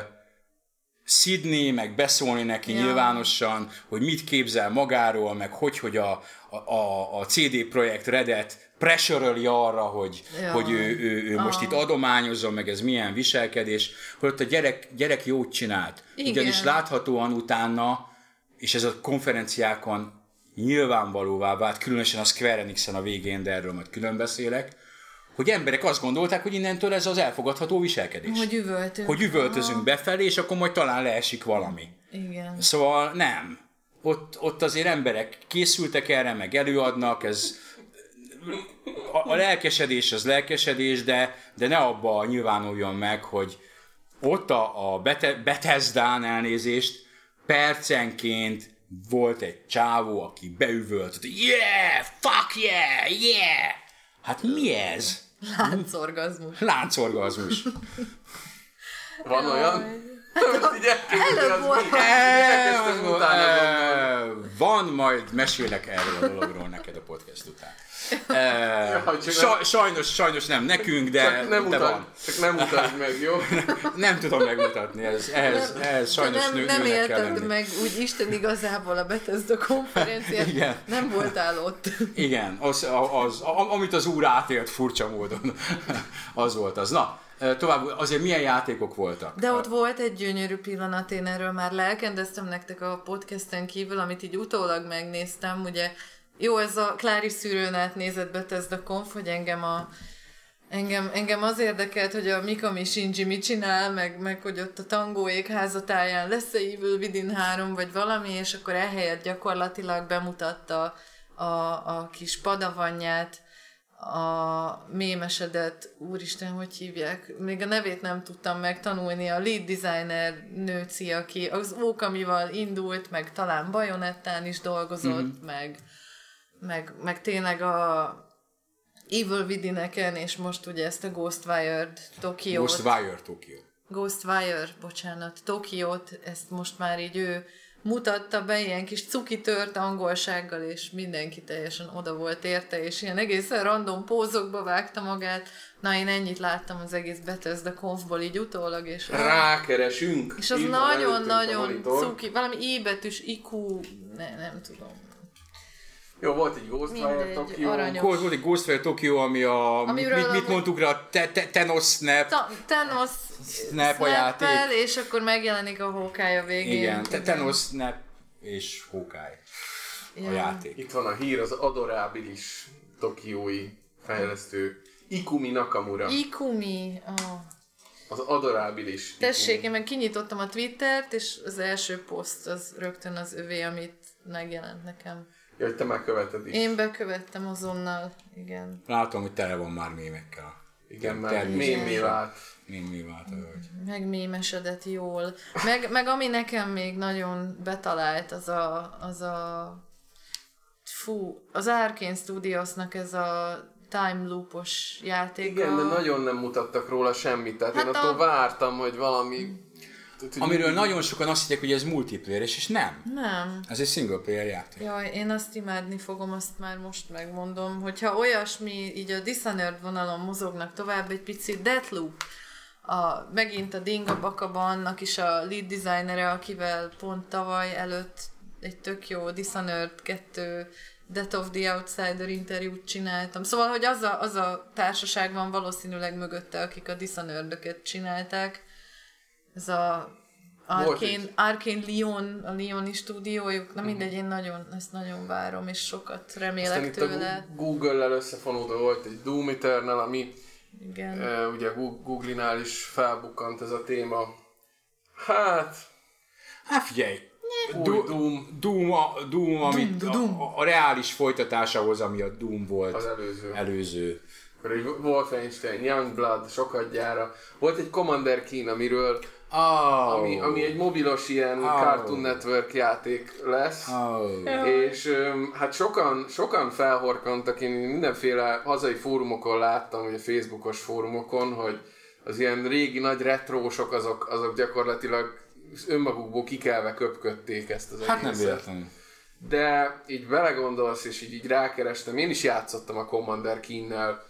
szidni, meg beszólni neki ja. nyilvánosan, hogy mit képzel magáról, meg hogy, hogy a, a, a CD Projekt Redet pressure arra, hogy, ja. hogy ő, ő, ő most itt adományozza, meg ez milyen viselkedés, hogy ott a gyerek, gyerek jót csinált. Igen. Ugyanis láthatóan utána, és ez a konferenciákon nyilvánvalóvá vált, különösen a Square Enix-en a végén, de erről majd külön beszélek, hogy emberek azt gondolták, hogy innentől ez az elfogadható viselkedés. Hogy üvöltünk. Hogy üvöltözünk Aha. befelé, és akkor majd talán leesik valami. Igen. Szóval nem. Ott, ott azért emberek készültek erre, meg előadnak, ez a, a lelkesedés az lelkesedés, de, de ne abba nyilvánuljon meg, hogy ott a, a Bete, Bethesdán elnézést percenként volt egy csávó, aki beüvölt, hogy yeah, fuck yeah, yeah. Hát mi ez? Láncorgazmus. Láncorgazmus. Van olyan? Előbb volt. Van, majd mesélek erről a dologról neked a podcast után. Sa, sajnos, sajnos nem nekünk, de, csak nem de mutat, van. Csak nem mutasd meg, jó? nem tudom megmutatni, ez, ez, ez sajnos nem, nő, nem élted meg úgy Isten igazából a Bethesda konferenciát, Igen. nem voltál ott. Igen, az, az, az, amit az úr átélt furcsa módon, az volt az. Na, Tovább, azért milyen játékok voltak? De ott volt egy gyönyörű pillanat, én erről már lelkendeztem nektek a podcasten kívül, amit így utólag megnéztem, ugye jó, ez a Klári szűrőn átnézett Bethesda Conf, hogy engem a Engem, engem az érdekelt, hogy a Mikami Shinji mit csinál, meg, meg hogy ott a tangóék házatáján lesz-e Evil Within 3, vagy valami, és akkor ehelyett gyakorlatilag bemutatta a, a kis padavanyját, a mémesedett, úristen, hogy hívják, még a nevét nem tudtam megtanulni, a lead designer nőci, aki az Ókamival indult, meg talán Bajonettán is dolgozott, mm-hmm. meg meg, meg tényleg a Evil Vidineken, és most ugye ezt a Ghostwired Tokiót. Ghostwire Tokyo. Ghostwire, bocsánat, Tokiót, ezt most már így ő mutatta be ilyen kis cuki tört angolsággal, és mindenki teljesen oda volt érte, és ilyen egészen random pózokba vágta magát. Na, én ennyit láttam az egész Bethesda konfból így utólag, és... Rákeresünk! És az nagyon-nagyon cuki, valami I betűs IQ, ne, nem tudom. Jó, volt egy Ghostwire Tokyo. Volt, volt egy Ghostwire Tokyo, ami a... Amiről mit, mit mondtuk rá? A te, te, Tenos Snap. Ta, Tenos Snap a játék. és akkor megjelenik a Hawkeye a végén. Igen, te, Tenos Snap és ja. a játék. Itt van a hír, az adorábilis tokiói fejlesztő Ikumi Nakamura. Ikumi, oh. Az adorábilis. Tessék, én meg kinyitottam a Twittert, és az első poszt az rögtön az övé, amit megjelent nekem. Ja, hogy te már követed is. Én bekövettem azonnal, igen. Látom, hogy tele van már mémekkel. Igen, már mémé vált. Mémé vált a hölgy. Megmémesedett jól. Meg, meg ami nekem még nagyon betalált, az a, az a fú, az Arkane Studiosnak ez a time loopos játék. Igen, de nagyon nem mutattak róla semmit, tehát hát én attól a... vártam, hogy valami tehát, Amiről nagyon sokan azt hitték, hogy ez multiplayer, és nem. Nem. Ez egy single player játék. Jaj, én azt imádni fogom, azt már most megmondom, hogyha olyasmi, így a Dishonored vonalon mozognak tovább egy picit, Deathloop, a, megint a Dinga Bakaba annak is a lead designere, akivel pont tavaly előtt egy tök jó Dishonored 2 Death of the Outsider interjút csináltam. Szóval, hogy az a, az a társaság van valószínűleg mögötte, akik a dishonored csinálták, ez a Arkane, Arkane Lyon, a Lyoni stúdiójuk, na mindegy, én nagyon, ezt nagyon várom, és sokat remélek Aztán tőle. Itt a Google-lel összefonódva volt egy Doom Eternal, ami Igen. E, ugye Google-nál is felbukkant ez a téma. Hát... Hát figyelj, Doom, Doom, Doom, a, Doom, amit Doom, Doom. A, a, reális folytatásához, ami a Doom volt. Az előző. előző. Akkor egy Wolfenstein, Youngblood, sokat gyára. Volt egy Commander Keen, amiről Oh. Ami, ami egy mobilos ilyen oh. Cartoon Network játék lesz. Oh. És hát sokan, sokan felhorkantak, én mindenféle hazai fórumokon láttam, ugye Facebookos fórumokon, hogy az ilyen régi nagy retrósok azok, azok gyakorlatilag önmagukból kikelve köpködték ezt az Hát nem véletlenül. De így belegondolsz, és így, így rákerestem, én is játszottam a Commander Keen-nel,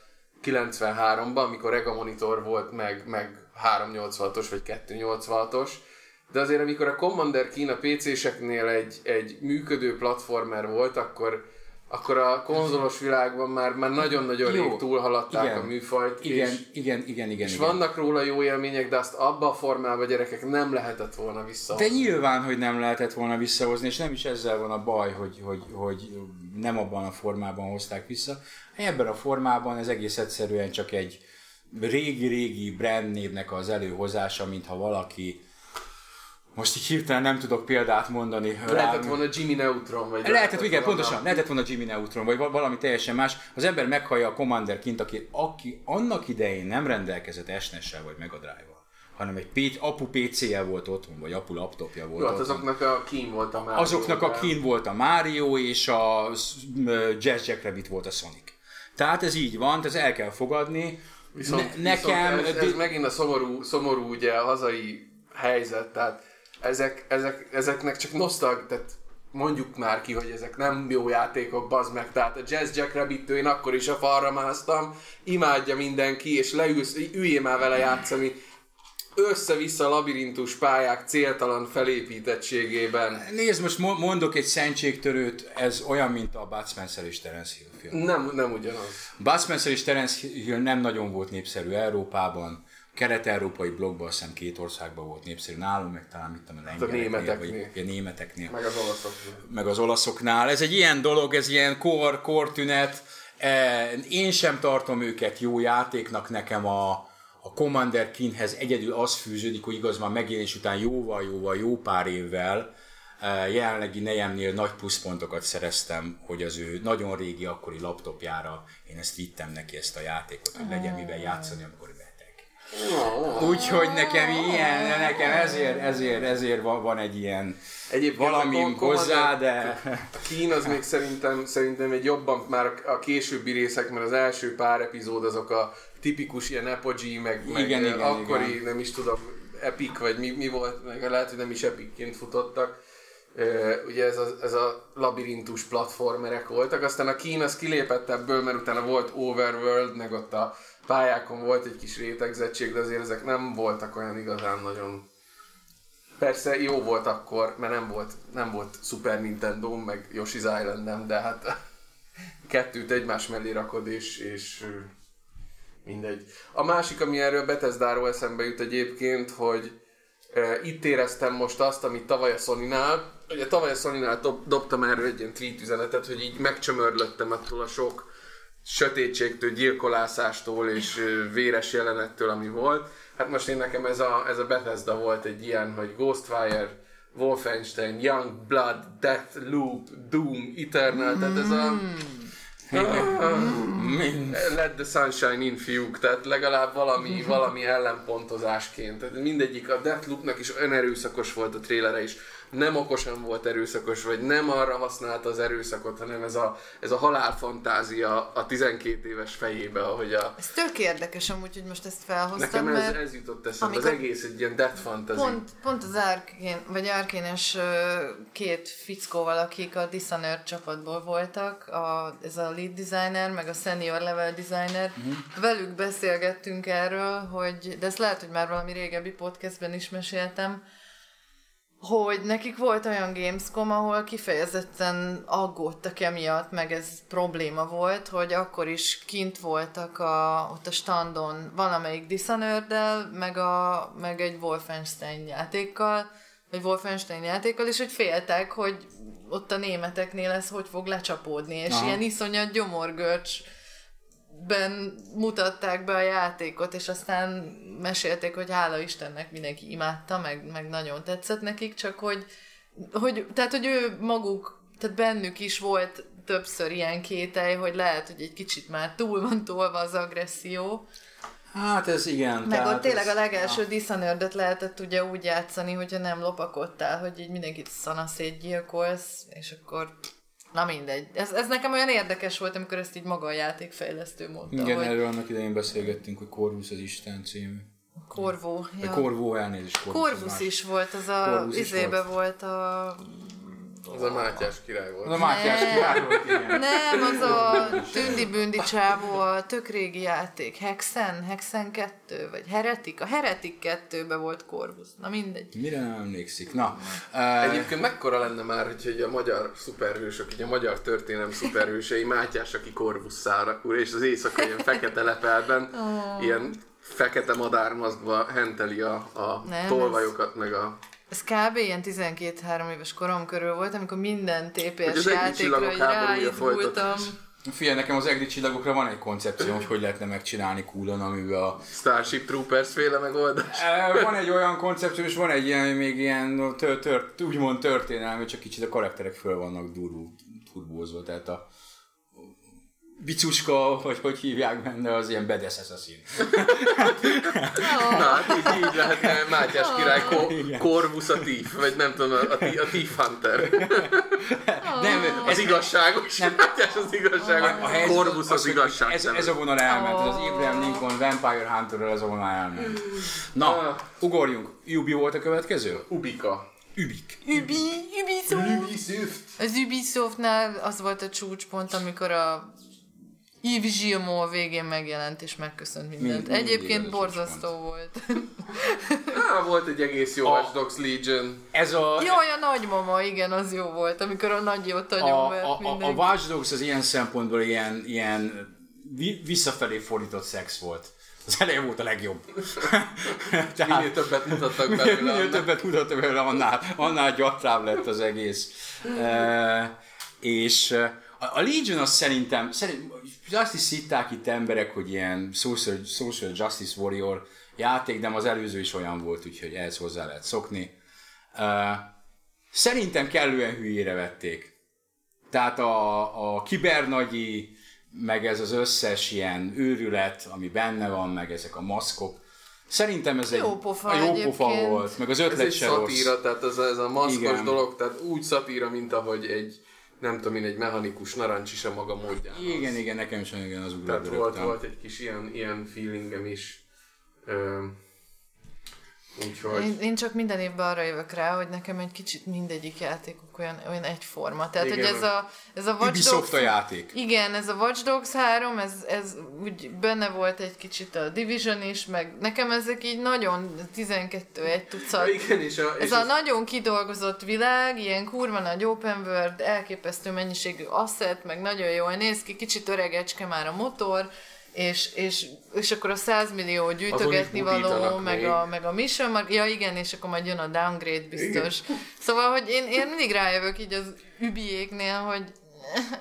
93-ban, amikor Ega Monitor volt, meg, meg 386-os vagy 286-os, de azért amikor a Commander Kína PC-seknél egy, egy működő platformer volt, akkor akkor a konzolos világban már, már nagyon-nagyon rég túlhaladták igen, a műfajt. Igen, és, igen, igen, igen. És igen. vannak róla jó élmények, de azt abba a formában gyerekek nem lehetett volna visszahozni. De nyilván, hogy nem lehetett volna visszahozni, és nem is ezzel van a baj, hogy, hogy, hogy nem abban a formában hozták vissza. Ebben a formában ez egész egyszerűen csak egy régi-régi brand névnek az előhozása, mintha valaki most így hirtelen nem tudok példát mondani. Lehetett volna Jimmy Neutron, vagy... Lehetett, igen, pontosan, lehetett volna Jimmy Neutron, vagy valami teljesen más. Az ember meghallja a Commander kint, aki, aki annak idején nem rendelkezett SNES-sel vagy Mega Drive-val hanem egy P- apu PC-je volt otthon, vagy apu laptopja volt Jó, hát otthon. azoknak a kín volt a Mario. Azoknak a kín volt a Mario, és a Jazz Rabbit volt a Sonic. Tehát ez így van, ez el kell fogadni. Viszont, ne, nekem... Viszont ez, ez megint a szomorú, szomorú ugye a hazai helyzet, tehát ezek, ezek, ezeknek csak nosztalg, tehát mondjuk már ki, hogy ezek nem jó játékok, bazd meg. Tehát a Jazz Jack rabbit én akkor is a falra másztam, imádja mindenki, és leülsz, üljél már vele játszani össze-vissza labirintus pályák céltalan felépítettségében. Nézd, most mondok egy szentségtörőt, ez olyan, mint a Bud Spencer és Terence Hill film. Nem, nem ugyanaz. Bud Spencer és Terence Hill nem nagyon volt népszerű Európában, kelet-európai blogban azt hiszem két országban volt népszerű, nálunk meg talán mit tudom, a Hát a németeknél. Vagy a németeknél. Meg az olaszoknál. Meg az olaszoknál. Ez egy ilyen dolog, ez ilyen kor, kortünet. Én sem tartom őket jó játéknak, nekem a, a Commander Kinghez egyedül az fűződik, hogy igaz már megjelenés után jóval-jóval jó pár évvel jelenlegi nejemnél nagy pluszpontokat szereztem, hogy az ő nagyon régi akkori laptopjára én ezt vittem neki ezt a játékot, hogy legyen mivel játszani, amikor Úgyhogy nekem ilyen, nekem ezért, ezért, ezért van, van egy ilyen Egyébként valami hozzá, de... A Kín az még szerintem, szerintem egy jobban már a későbbi részek, mert az első pár epizód azok a tipikus ilyen Apogee, meg, meg igen, igen, akkori, igen. nem is tudom, Epic, vagy mi, mi volt, meg lehet, hogy nem is Epicként futottak. Uh, ugye ez a, ez a labirintus platformerek voltak, aztán a Kín az kilépett ebből, mert utána volt Overworld, meg ott a pályákon volt egy kis rétegzettség, de azért ezek nem voltak olyan igazán nagyon... Persze jó volt akkor, mert nem volt, nem volt Super Nintendo, meg Yoshi's Island nem, de hát kettőt egymás mellé rakod, és, és mindegy. A másik, ami erről Bethesda-ról eszembe jut egyébként, hogy e, itt éreztem most azt, amit tavaly a Sony-nál, ugye tavaly a Sony-nál dob, dobtam erről egy ilyen tweet üzenetet, hogy így megcsömörlöttem attól a sok sötétségtől, gyilkolászástól és véres jelenettől, ami volt. Hát most én nekem ez a, ez a Bethesda volt egy ilyen, hogy Ghostfire, Wolfenstein, Young Blood, Death Loop, Doom, Eternal, tehát ez a... Let the sunshine in fiúk, tehát legalább valami, valami ellenpontozásként. Mindegyik a Deathloopnak is olyan erőszakos volt a trélere is nem okosan volt erőszakos, vagy nem arra használta az erőszakot, hanem ez a, ez a halálfantázia a 12 éves fejébe, ahogy a... Ez tök érdekes amúgy, hogy most ezt felhoztam, Nekem ez, mert ez jutott eszembe, az egész egy ilyen death fantasy. Pont, pont az Arkén, vagy Arkénes két fickóval, akik a Dishonored csapatból voltak, a, ez a lead designer, meg a senior level designer, uh-huh. velük beszélgettünk erről, hogy, de ezt lehet, hogy már valami régebbi podcastben is meséltem, hogy nekik volt olyan Gamescom, ahol kifejezetten aggódtak emiatt, meg ez probléma volt, hogy akkor is kint voltak a, ott a standon valamelyik dishonored meg, a, meg egy Wolfenstein játékkal, vagy Wolfenstein játékkal, és hogy féltek, hogy ott a németeknél ez hogy fog lecsapódni, és Aha. ilyen iszonyat gyomorgörcs ben mutatták be a játékot, és aztán mesélték, hogy hála Istennek mindenki imádta, meg, meg nagyon tetszett nekik, csak hogy, hogy, tehát, hogy ő maguk, tehát bennük is volt többször ilyen kételj, hogy lehet, hogy egy kicsit már túl van tolva az agresszió. Hát ez igen. Meg ott tényleg ez, a legelső ja. dishonored lehetett ugye úgy játszani, hogyha nem lopakodtál, hogy így mindenkit szanaszét gyilkolsz, és akkor Na mindegy. Ez, ez nekem olyan érdekes volt, amikor ezt így maga a játékfejlesztő mondta. Igen, hogy... erről annak idején beszélgettünk, hogy Corvus az Isten című. Korvó. Ja. Corvó elnézést. Corvus, Corvus is volt, az a izébe volt a Az a Mátyás király volt. Az a Mátyás Ne. király volt, igen. Nem, az a tündi-bündi csávó, a tök régi játék. Hexen? Hexen 2? Vagy Heretik? A Heretik 2-be volt Corvus. Na mindegy. Mire nem emlékszik? Na, uh, Egyébként mekkora lenne már, hogyha így a magyar szuperhősök, így a magyar történelem szuperhősei, Mátyás, aki korvuszára úr, és az éjszaka ilyen fekete lepelben, ilyen fekete madármaszkba henteli a, a Nem, tolvajokat, meg a... Ez kb. ilyen 12-3 éves korom körül volt, amikor minden TPS játékra így ráindultam. figyelj, nekem az egri csillagokra van egy koncepció, hogy hogy lehetne megcsinálni coolon, amiben a Starship Troopers féle megoldás. Van egy olyan koncepció, és van egy ilyen, még ilyen tör, tör, úgymond történelmi, csak kicsit a karakterek föl vannak durvú, turbózva, tehát a bicuska, vagy hogy hívják benne, az ilyen badass assassin. Na, hát így, így lehetne Mátyás király ko- Corvus a Thief, vagy nem tudom, a, a, Thi- a Thief Hunter. Nem, Az igazságos. Mátyás az igazságos. a helyzet Corvus az hogy igazság. Ez, ez a vonal elment, ez az Abraham Lincoln Vampire Hunterről ez a vonal elment. Na, ugorjunk. Ubi volt a következő? Ubika. Ubik. Ubi, Ubisoft. Ubisoft. Az Ubisoftnál az volt a csúcspont, amikor a Yves Gilmore a végén megjelent és megköszönt mindent. Mind- Egyébként borzasztó volt. Á, volt egy egész jó A- Watch Dogs Legion. Ez a, Jaj, a nagymama, igen, az jó volt, amikor a nagy jót a, a, a, a. Watch Dogs az ilyen szempontból ilyen, ilyen vi- visszafelé fordított szex volt. Az eleje volt a legjobb. Tehát, Minél többet mutattak minél, belőle. minél annál- többet mutattam belőle, annál, annál gyatrább lett az egész. E, és a, a Legion az szerintem, szerint, azt is hitták itt emberek, hogy ilyen social, social justice warrior játék, de az előző is olyan volt, úgyhogy ehhez hozzá lehet szokni. E, szerintem kellően hülyére vették. Tehát a, a kibernagyi, meg ez az összes ilyen őrület, ami benne van, meg ezek a maszkok. Szerintem ez egy Jó pofa jó pofa volt, meg az Ez ötlet egy se rossz. szatíra, tehát ez a, ez a maszkos Igen. dolog, tehát úgy szatíra, mint ahogy egy nem tudom én, egy mechanikus narancs is a maga módján. Igen, igen, nekem is olyan az Tehát ugrál volt, volt egy kis ilyen, ilyen feelingem is. Ö, úgyhogy... Én, én csak minden évben arra jövök rá, hogy nekem egy kicsit mindegyik játékok olyan, olyan egyforma. Tehát, Igen. hogy ez a, ez a Watch Ubisoft Dogs... a játék. Igen, ez a Watch Dogs 3, ez, ez úgy benne volt egy kicsit a Division is, meg nekem ezek így nagyon 12 egy tucat. Igen, és a, és Ez a az- nagyon kidolgozott világ, ilyen kurva nagy open world, elképesztő mennyiségű asset, meg nagyon jól néz ki, kicsit öregecske már a motor, és, és, és akkor a 100 millió gyűjtögetni való, meg még. a, meg a mission, mark, ja igen, és akkor majd jön a downgrade biztos. Szóval, hogy én, én mindig rájövök így az übiéknél, hogy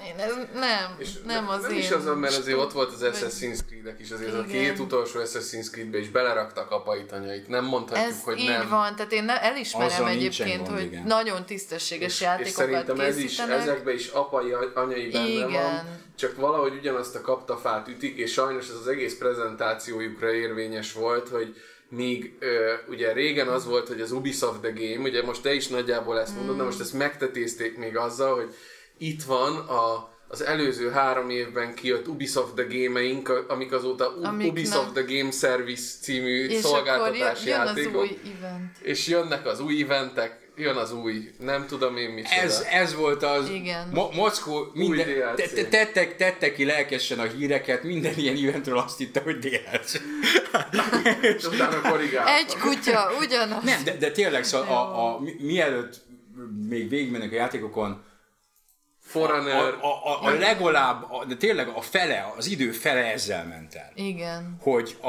én ez nem, és nem az nem én is az, mert azért ott volt az Assassin's Creed-ek is, azért a Igen. két utolsó Assassin's Creed-be is beleraktak apait, anyait. Nem mondhatjuk, Ez hogy így nem. van, tehát én ne- elismerem Azzal egyébként, gond, hogy igen. nagyon tisztességes és játékokat szerintem ez is, ezekben is apai, anyai benne Igen. van, csak valahogy ugyanazt a kaptafát ütik, és sajnos ez az egész prezentációjukra érvényes volt, hogy míg ö, ugye régen az volt, hogy az Ubisoft the Game, ugye most te is nagyjából ezt mondod, de most ezt megtetézték még azzal, hogy itt van a, az előző három évben kijött Ubisoft the Game-eink, amik azóta U- Amik Ubisoft nem- the Game Service című és akkor szolgáltatás jön, jön az játékok. új event. És jönnek az új eventek, jön az új, nem tudom én mit. Ez, ez volt az, Igen. Mo- Mockó minden, tettek, tettek ki lelkesen a híreket, minden ilyen eventről azt hitte, hogy DLC. És utána korrigáltak. Egy kutya, ugyanaz. Nem, de, de tényleg, szóval a, a, mi- mielőtt még végigmennek a játékokon, a, Forerunner. a, a, a legalább, a, de tényleg a fele, az idő fele ezzel ment el. Igen. Hogy a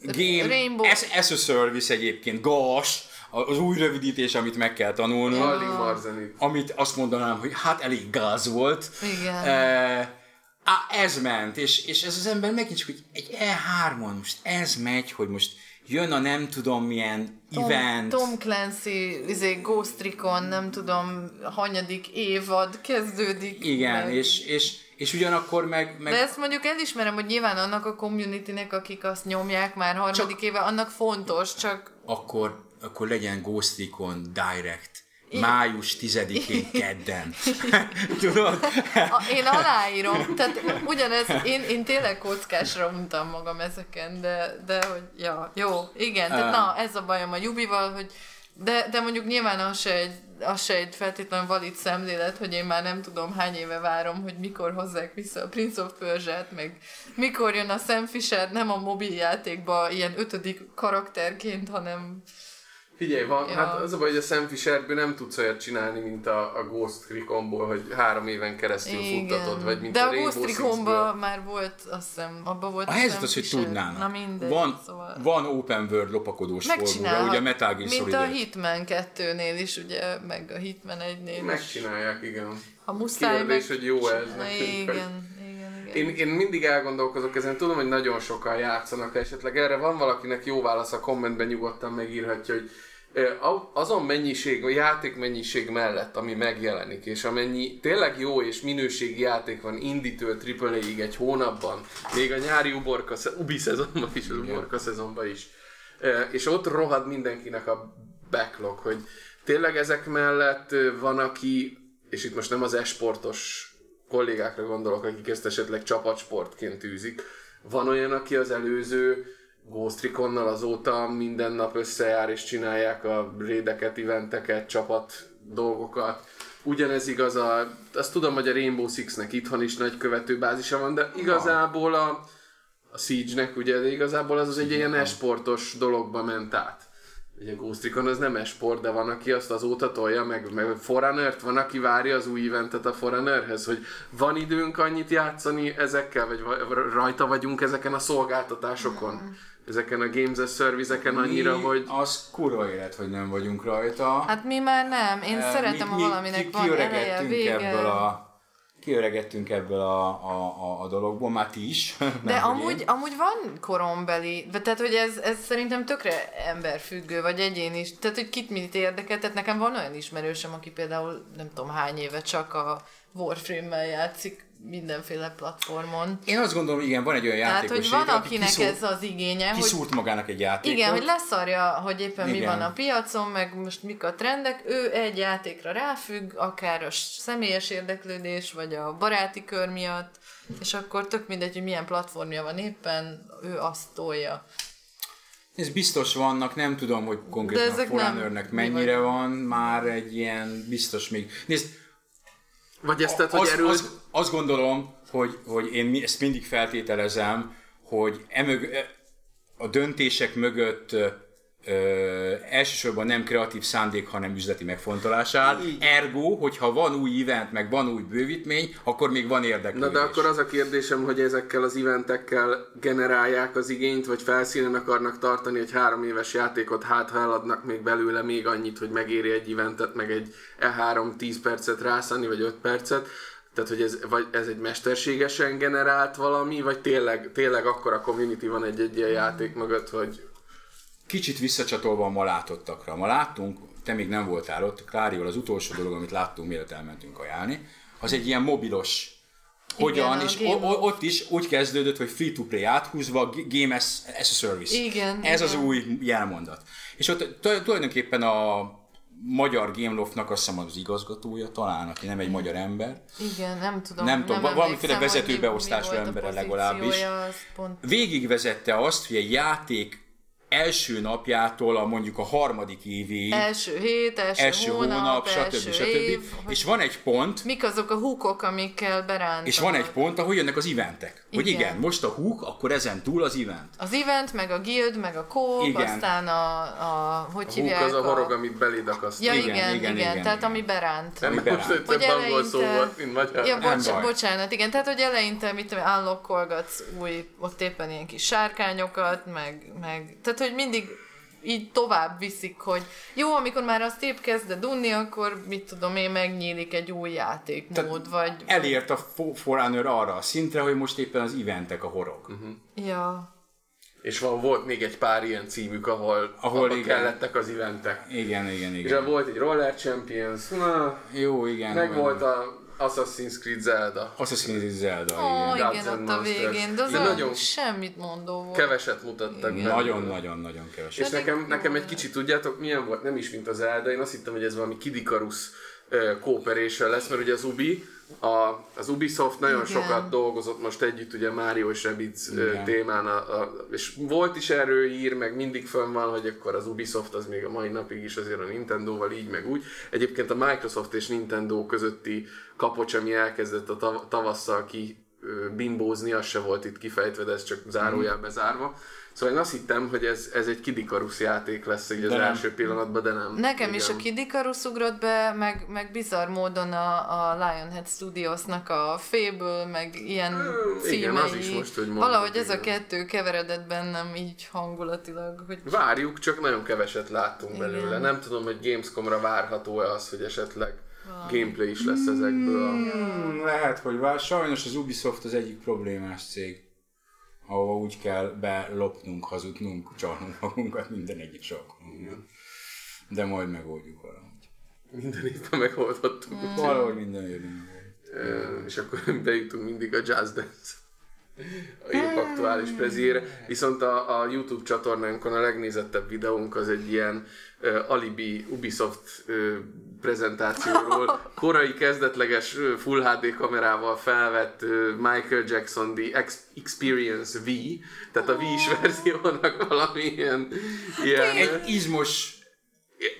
game, Rainbow- as, as a service egyébként, GAS, az új rövidítés, amit meg kell Marzenit. amit azt mondanám, hogy hát elég gáz volt. Igen. E, á, ez ment, és, és ez az ember megint csak, hogy egy E3-on most ez megy, hogy most jön a nem tudom milyen Tom, event. Tom Clancy, izé, Ghost Recon, nem tudom, hanyadik évad kezdődik. Igen, meg. és, és, és ugyanakkor meg, meg De ezt mondjuk elismerem, hogy nyilván annak a communitynek, akik azt nyomják már harmadik éve, annak fontos, csak akkor, akkor legyen Ghost Recon Direct. Május 10-én kedden. Tudod? a, én aláírom. Tehát ugyanez, én, én tényleg kockásra untam magam ezeken, de, de hogy, ja, jó, igen, tehát na, ez a bajom a Jubival, hogy De, de mondjuk nyilván az se, egy, az se egy feltétlenül valid szemlélet, hogy én már nem tudom hány éve várom, hogy mikor hozzák vissza a Prince of persia meg mikor jön a Sam Fisher, nem a mobiljátékba ilyen ötödik karakterként, hanem Figyelj, van, Ja. hát az a baj, hogy a Sam Fisherből nem tudsz olyat csinálni, mint a, a Ghost Reconból, hogy három éven keresztül futtatod, vagy mint De a, a Ghost. Recon-ban már volt, azt hiszem, abban volt A a helyzet Sam az, hogy tudnának. Na mindegy, van, szóval... van open world lopakodós Megcsinálhat, ugye a Metal Gear mint a. Hitman 2-nél is, ugye, meg a Hitman 1-nél is. Megcsinálják, igen. Ha muszáj Kérdés, hogy jó ez Na, nekünk, Igen, igen, igen. Én, én mindig elgondolkozok ezen, tudom, hogy nagyon sokan játszanak, esetleg erre van valakinek jó válasz a kommentben nyugodtan megírhatja, hogy azon mennyiség, a játék mennyiség mellett, ami megjelenik, és amennyi tényleg jó és minőségi játék van indítől AAA-ig egy hónapban, még a nyári uborka, ubi szezonban is, az uborka szezonban is, és ott rohad mindenkinek a backlog, hogy tényleg ezek mellett van, aki, és itt most nem az esportos kollégákra gondolok, akik ezt esetleg csapatsportként űzik. Van olyan, aki az előző Ghost Recon-nal azóta minden nap összejár és csinálják a rédeket, eventeket, csapat dolgokat. Ugyanez igaz a, azt tudom, hogy a Rainbow Six-nek itthon is nagy követőbázisa van, de igazából a, a Siege-nek ugye, de igazából az, az egy ilyen esportos dologba ment át. Ugye Ghost Recon az nem esport, de van, aki azt azóta tolja, meg, meg Forerunner-t, van, aki várja az új eventet a Forerunnerhez, hogy van időnk annyit játszani ezekkel, vagy va- rajta vagyunk ezeken a szolgáltatásokon, ezeken a Games as Service-eken annyira, Mi hogy Az kurva élet, hogy nem vagyunk rajta. Hát mi már nem. Én Eh, szeretem, mi- ha mi valaminek ki- van eleje, kiöregettünk vége. Ebből a, kiöregettünk ebből a, a, a, a dologból, már ti is. De amúgy, én. amúgy van korombeli, de tehát, hogy ez, ez szerintem tökre emberfüggő, vagy egyén is. Tehát, hogy kit mit érdekel. Tehát nekem van olyan ismerősöm, aki például nem tudom hány éve csak a Warframe-mel játszik mindenféle platformon. Én azt gondolom, igen, van egy olyan Tehát, játékos hogy van, aki akinek kiszúr- ez az igénye, hogy kiszúrt magának egy játékot. igen, hogy leszarja, hogy éppen mi Igen. van a piacon, meg most mik a trendek, ő egy játékra ráfügg, akár a személyes érdeklődés, vagy a baráti kör miatt, és akkor tök mindegy, hogy milyen platformja van éppen, ő azt tolja. Ez biztos vannak, nem tudom, hogy konkrétan mi mennyire van, már egy ilyen biztos még. Nézd, vagy ezt, tehát, hogy az, erről... az, azt gondolom, hogy, hogy én ezt mindig feltételezem, hogy emög, a döntések mögött ö, elsősorban nem kreatív szándék, hanem üzleti megfontolás áll. Ergo, hogyha van új event, meg van új bővítmény, akkor még van érdeklődés. Na de akkor az a kérdésem, hogy ezekkel az eventekkel generálják az igényt, vagy felszínen akarnak tartani egy három éves játékot, hát ha eladnak még belőle még annyit, hogy megéri egy eventet, meg egy E3 10 percet rászani, vagy 5 percet, tehát, hogy ez, vagy ez egy mesterségesen generált valami, vagy tényleg, tényleg akkor a community van egy-egy ilyen játék mögött, hogy Kicsit visszacsatolva a ma látottakra. Ma láttunk, te még nem voltál ott, Klárival az utolsó dolog, amit láttunk, mielőtt elmentünk ajánlni, az egy ilyen mobilos hogyan, a és o- ott is úgy kezdődött, hogy free-to-play áthúzva, game as, as a service. Igen, Ez az igen. új jelmondat. És ott tulajdonképpen a magyar Gameloftnak azt hiszem az igazgatója talán, aki nem egy magyar ember, Igen, nem tudom. Nem tudom, valamiféle emlékszem, hogy vezetőbeosztású a embere legalábbis. az pont... végigvezette azt, hogy egy játék első napjától a mondjuk a harmadik évéig, Első hét, első, első hónap, hónap, első stb. stb. év, És van egy pont, mik azok a húkok, amikkel berántanak. és van egy pont, ahol jönnek az eventek. Hogy Igen. igen, most a húk, akkor ezen túl az event. Az event, meg a guild, meg a kóp, Igen. aztán a, a hogy húk hívják az a horog, amit beléd akaszt. Ja, Igen, igen, igen, igen, igen, igen, tehát igen. ami beránt. Ami most beránt. több Hogy angol szó eleinte- volt, mint magyar. Ja, bocs, bocsánat, igen, tehát hogy eleinte, mit tudom, unlockolgatsz új, ott éppen ilyen kis sárkányokat, meg, meg, tehát hogy mindig így tovább viszik, hogy jó, amikor már azt épp kezded unni, akkor mit tudom én, megnyílik egy új játékmód, vagy... Elért a Fo- Forerunner arra a szintre, hogy most éppen az eventek a horog. Mhm. Ja. És van, volt még egy pár ilyen címük, ahol, Ahol ahol igen. kellettek az eventek. Igen, igen, És igen. volt egy Roller Champions, na, Jó, igen. meg volt a Assassin's Creed Zelda. Assassin's Creed Zelda, Ó, igen. igen, ott a végén, de az De nagyon- semmit mondó volt. Keveset mutattak be. Nagyon-nagyon-nagyon keves. És nekem, nekem egy kicsit, tudjátok, milyen volt? Nem is, mint az Zelda, én azt hittem, hogy ez valami Kid Icarus uh, cooperation lesz, mert ugye az Ubi, a, az Ubisoft nagyon Igen. sokat dolgozott most együtt ugye Mario és Rabbids Igen. témán, a, a, és volt is erről hír, meg mindig fönn van, hogy akkor az Ubisoft az még a mai napig is azért a Nintendo-val így meg úgy. Egyébként a Microsoft és Nintendo közötti kapocs, ami elkezdett a tav- tavasszal ki bimbózni, az se volt itt kifejtve, de ez csak zárójelbe zárva. Szóval én azt hittem, hogy ez, ez egy Kid Icarus játék lesz így az nem. első pillanatban, de nem. Nekem is Igen. a Kid Icarus ugrott be, meg, meg bizarr módon a, a Lionhead Studiosnak a Fable, meg ilyen Ö, címei. igen, az is most, hogy mondod, Valahogy ez a igen. kettő keveredett bennem így hangulatilag, hogy Várjuk, csak nagyon keveset láttunk Igen. belőle. Nem tudom, hogy Gamescomra várható-e az, hogy esetleg gameplay is lesz ezekből. A... Hmm, lehet, hogy vár. Sajnos az Ubisoft az egyik problémás cég, ahova úgy kell belopnunk, hazudnunk, csalnunk magunkat minden egyik alkalommal. De majd megoldjuk valahogy. Minden évben megoldottuk. Valahogy minden évben. Ö, És akkor bejutunk mindig a Jazz Dance épp aktuális prezére. Viszont a, a YouTube csatornánkon a legnézettebb videónk az egy ilyen uh, alibi Ubisoft uh, prezentációról, korai kezdetleges Full HD kamerával felvett Michael Jackson The Ex- Experience V, tehát a V-s verziónak valami ilyen, ilyen Egy izmos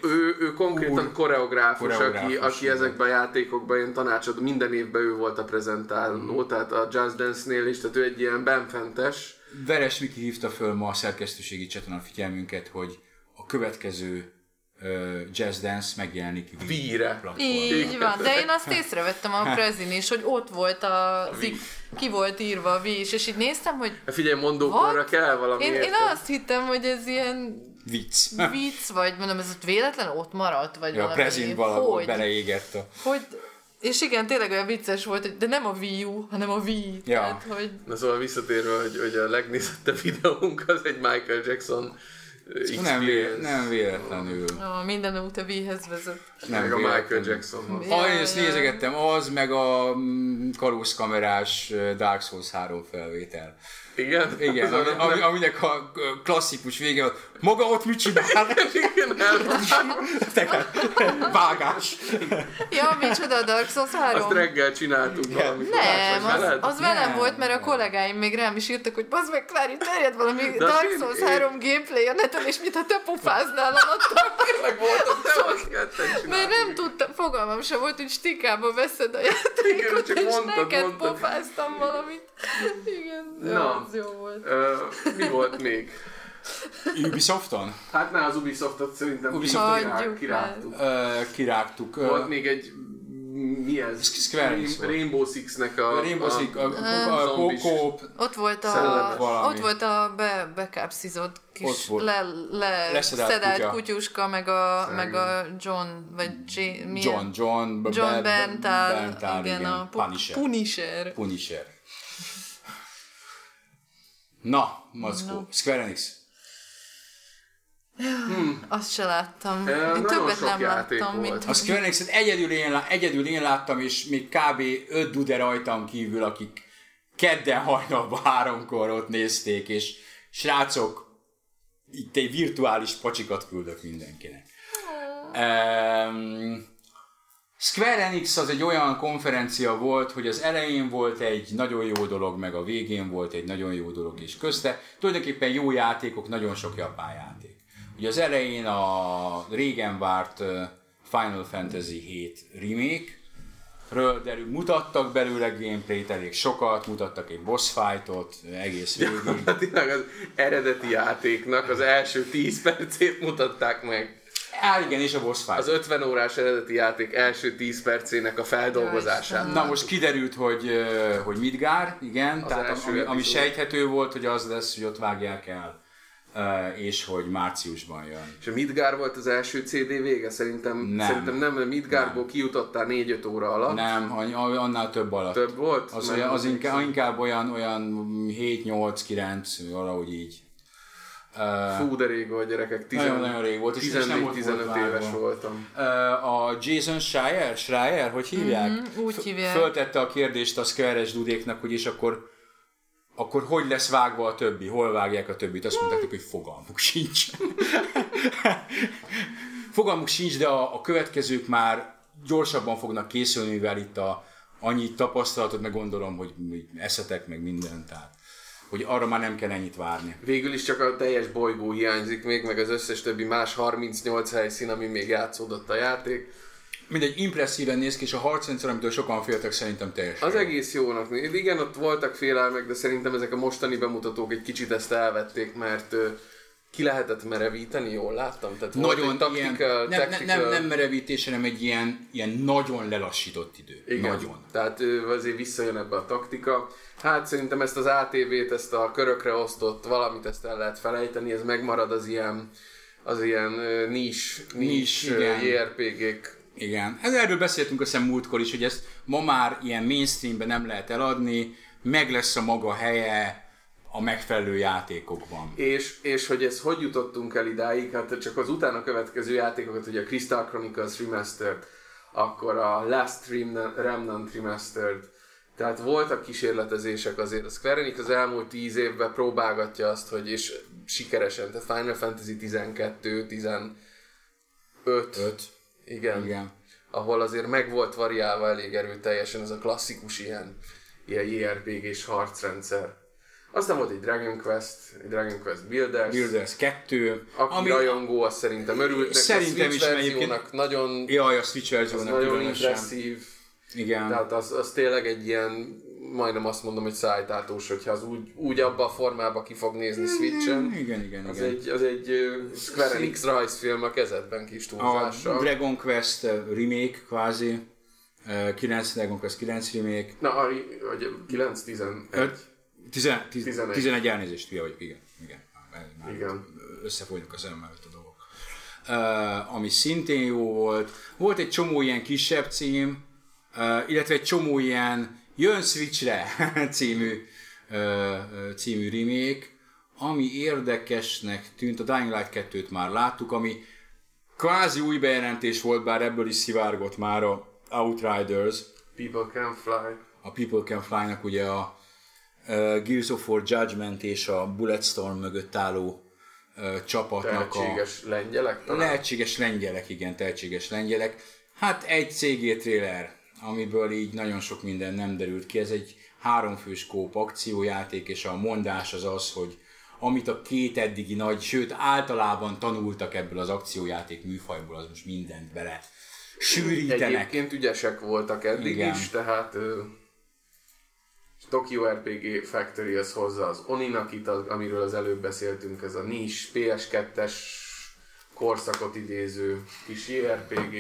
ő, ő konkrétan Úr. koreográfus, aki, Koreográfus, aki igen. ezekben a játékokban ilyen tanácsadó, minden évben ő volt a prezentáló, mm. tehát a Just Dance-nél is, tehát ő egy ilyen benfentes. Veres Miki hívta föl ma a szerkesztőségi csatorna figyelmünket, hogy a következő Jazz Dance megjelenik Víre. platformon. így van. De én azt észrevettem a prezin is, hogy ott volt a, Wii. ki volt írva a Wii is, és így néztem, hogy Hát Figyelj, mondókorra kell valami én, én érted? azt hittem, hogy ez ilyen Vicc. vicc, vagy mondom, ez ott véletlen ott maradt, vagy Ja, a valami. prezint valahol hogy, beleégett a... hogy, és igen, tényleg olyan vicces volt, hogy de nem a Wii U, hanem a Wii. Ja. Tehát, hogy Na szóval visszatérve, hogy, hogy a legnézettebb videónk az egy Michael Jackson Nem, vé, nem véletlenül. a minden út a Wii-hez vezet. Nem meg a Michael. Jackson. Ja, Ah, én ezt nézegettem, az meg a mm, kalózkamerás uh, Dark Souls 3 felvétel. Igen? Igen, ami, ami, aminek a klasszikus vége, volt, maga ott mit csinál? Igen, elmondtam. Vágás. Ja, micsoda a Dark Souls 3? Azt reggel csináltuk valamikor. Nem, az, az velem Nem. volt, mert a kollégáim még rám is írtak, hogy bazd meg, Klári, terjed valami De Dark én- Souls én- 3 gameplay a neten, és mintha te pofáznál. Tényleg voltak, te azt ketten Mert nem tudtam, fogalmam sem volt, hogy stikába veszed a Igen, játékot, csak és mondtad, neked mondtad. pofáztam valamit. Igen, Na. Az jó volt. Ö, mi volt még? Ubisofton? Hát ne az Ubisoftot szerintem Ubisoftot kirá- kirágtuk. Uh, kirágtuk. Uh, Volt még egy mi ez? Square Enix. Rainbow Six-nek a... Rainbow Six, a, a, a, a Ott volt a, ott volt a be, bekápszizott kis le, le, Leszedált szedált kutya. kutyuska, meg a, meg a John, vagy J? John, John, John Berntal, igen, a pu- Punisher. Punisher. Punisher. Na, Mackó, Square Enix. Azt se láttam. Ö, Én többet sok nem játék láttam, volt. mint A Square Enix-et egyedül én, egyedül én láttam, és még kb. 5 dude rajtam kívül, akik kedden hajnalban háromkor ott nézték, és srácok, itt egy virtuális pacsikat küldök mindenkinek. Um, Square Enix az egy olyan konferencia volt, hogy az elején volt egy nagyon jó dolog, meg a végén volt egy nagyon jó dolog, és közte tulajdonképpen jó játékok, nagyon sok japán játék. Ugye az elején a régen várt Final Fantasy 7 remake, ről derül, mutattak belőle gameplayt elég sokat, mutattak egy boss fightot egész végig. Gyakorlatilag az eredeti játéknak az első 10 percét mutatták meg. Á, igen, és a boss fight. Az 50 órás eredeti játék első 10 percének a feldolgozását. Na most kiderült, hogy, hogy Midgár, igen, Az tehát ami, ami sejthető volt, hogy az lesz, hogy ott vágják el, és hogy márciusban jön. És a Midgar volt az első CD vége? Szerintem Nem. Szerintem nem, mert Midgarból kijutottál 4-5 óra alatt. Nem, annál több alatt. Több volt? Az, Nem olyan, az inkább, inkább olyan, olyan 7-8-9, valahogy így. Fú, de rég volt gyerekek. Nagyon-nagyon rég volt, és- és nem volt 14-15 volt éves voltam. A Jason Schreier, Schreier, hogy hívják? Mhm, úgy hívják. Föltette a kérdést a Square-es dudéknak, hogy és akkor akkor hogy lesz vágva a többi? Hol vágják a többit? Azt mondták, hogy fogalmuk sincs. fogalmuk sincs, de a, a következők már gyorsabban fognak készülni, mivel itt a, annyi tapasztalatot, meg gondolom, hogy eszetek, meg minden, tehát hogy arra már nem kell ennyit várni. Végül is csak a teljes bolygó hiányzik még, meg az összes többi más 38 helyszín, ami még játszódott a játék. Mindegy, impresszíven néz ki, és a harcrendszer, amitől sokan féltek, szerintem teljesen. Az egész jónak. Igen, ott voltak félelmek, de szerintem ezek a mostani bemutatók egy kicsit ezt elvették, mert ki lehetett merevíteni, jól láttam? Tehát nagyon volt ilyen, nem, nem, nem, nem merevítés, hanem egy ilyen, ilyen nagyon lelassított idő. Igen, nagyon. tehát azért visszajön ebbe a taktika. Hát szerintem ezt az ATV-t, ezt a körökre osztott valamit, ezt el lehet felejteni, ez megmarad az ilyen, az ilyen nis, nis, JRPG-k igen, hát erről beszéltünk a szem múltkor is, hogy ezt ma már ilyen mainstreamben nem lehet eladni, meg lesz a maga helye a megfelelő játékokban. És, és hogy ez hogy jutottunk el idáig, hát csak az utána következő játékokat, ugye a Crystal Chronicles Remastered, akkor a Last Remnant Remastered, tehát voltak kísérletezések azért. A Square Enix az elmúlt tíz évben próbálgatja azt, hogy és sikeresen, tehát Final Fantasy 12, 15, 5. Igen. Igen. Ahol azért meg volt variálva elég erőteljesen ez a klasszikus ilyen, ilyen JRPG-s harcrendszer. Aztán volt egy Dragon Quest, egy Dragon Quest Builders. Builders 2. Aki ami rajongó, az szerintem örült. Szerintem a Switch is verziónak nagyon... Jaj, a Switch verziónak nagyon impresszív. Igen. Tehát az, az tényleg egy ilyen majdnem azt mondom, hogy szájtátós, hogyha az úgy, úgy abba a formába ki fog nézni Switch-en. Igen, igen, az igen. Egy, az egy uh, Square Enix rajzfilm a kezedben kis túlzással. A Dragon Quest remake kvázi. 9 Dragon Quest 9 remake. Na, a, vagy 9, 11. 11, 11. 11 elnézést, hülye vagyok, igen. Igen. Már igen. Összefolynak a szemmel a dolgok. Uh, ami szintén jó volt. Volt egy csomó ilyen kisebb cím, uh, illetve egy csomó ilyen Jön Switchre című, című remake, ami érdekesnek tűnt, a Dying Light 2-t már láttuk, ami kvázi új bejelentés volt, bár ebből is szivárgott már a Outriders. People Can Fly. A People Can Fly-nak ugye a Gears of War Judgment és a Bulletstorm mögött álló csapatnak tehetséges a... lengyelek talán? Lehetséges lengyelek, igen, tehetséges lengyelek. Hát egy CG trailer amiből így nagyon sok minden nem derült ki. Ez egy háromfős kóp akciójáték, és a mondás az az, hogy amit a két eddigi nagy, sőt általában tanultak ebből az akciójáték műfajból, az most mindent bele sűrítenek. Egyébként ügyesek voltak eddig Igen. is, tehát uh, Tokyo RPG Factory az hozza az Oninakit, amiről az előbb beszéltünk, ez a nis PS2-es korszakot idéző kis JRPG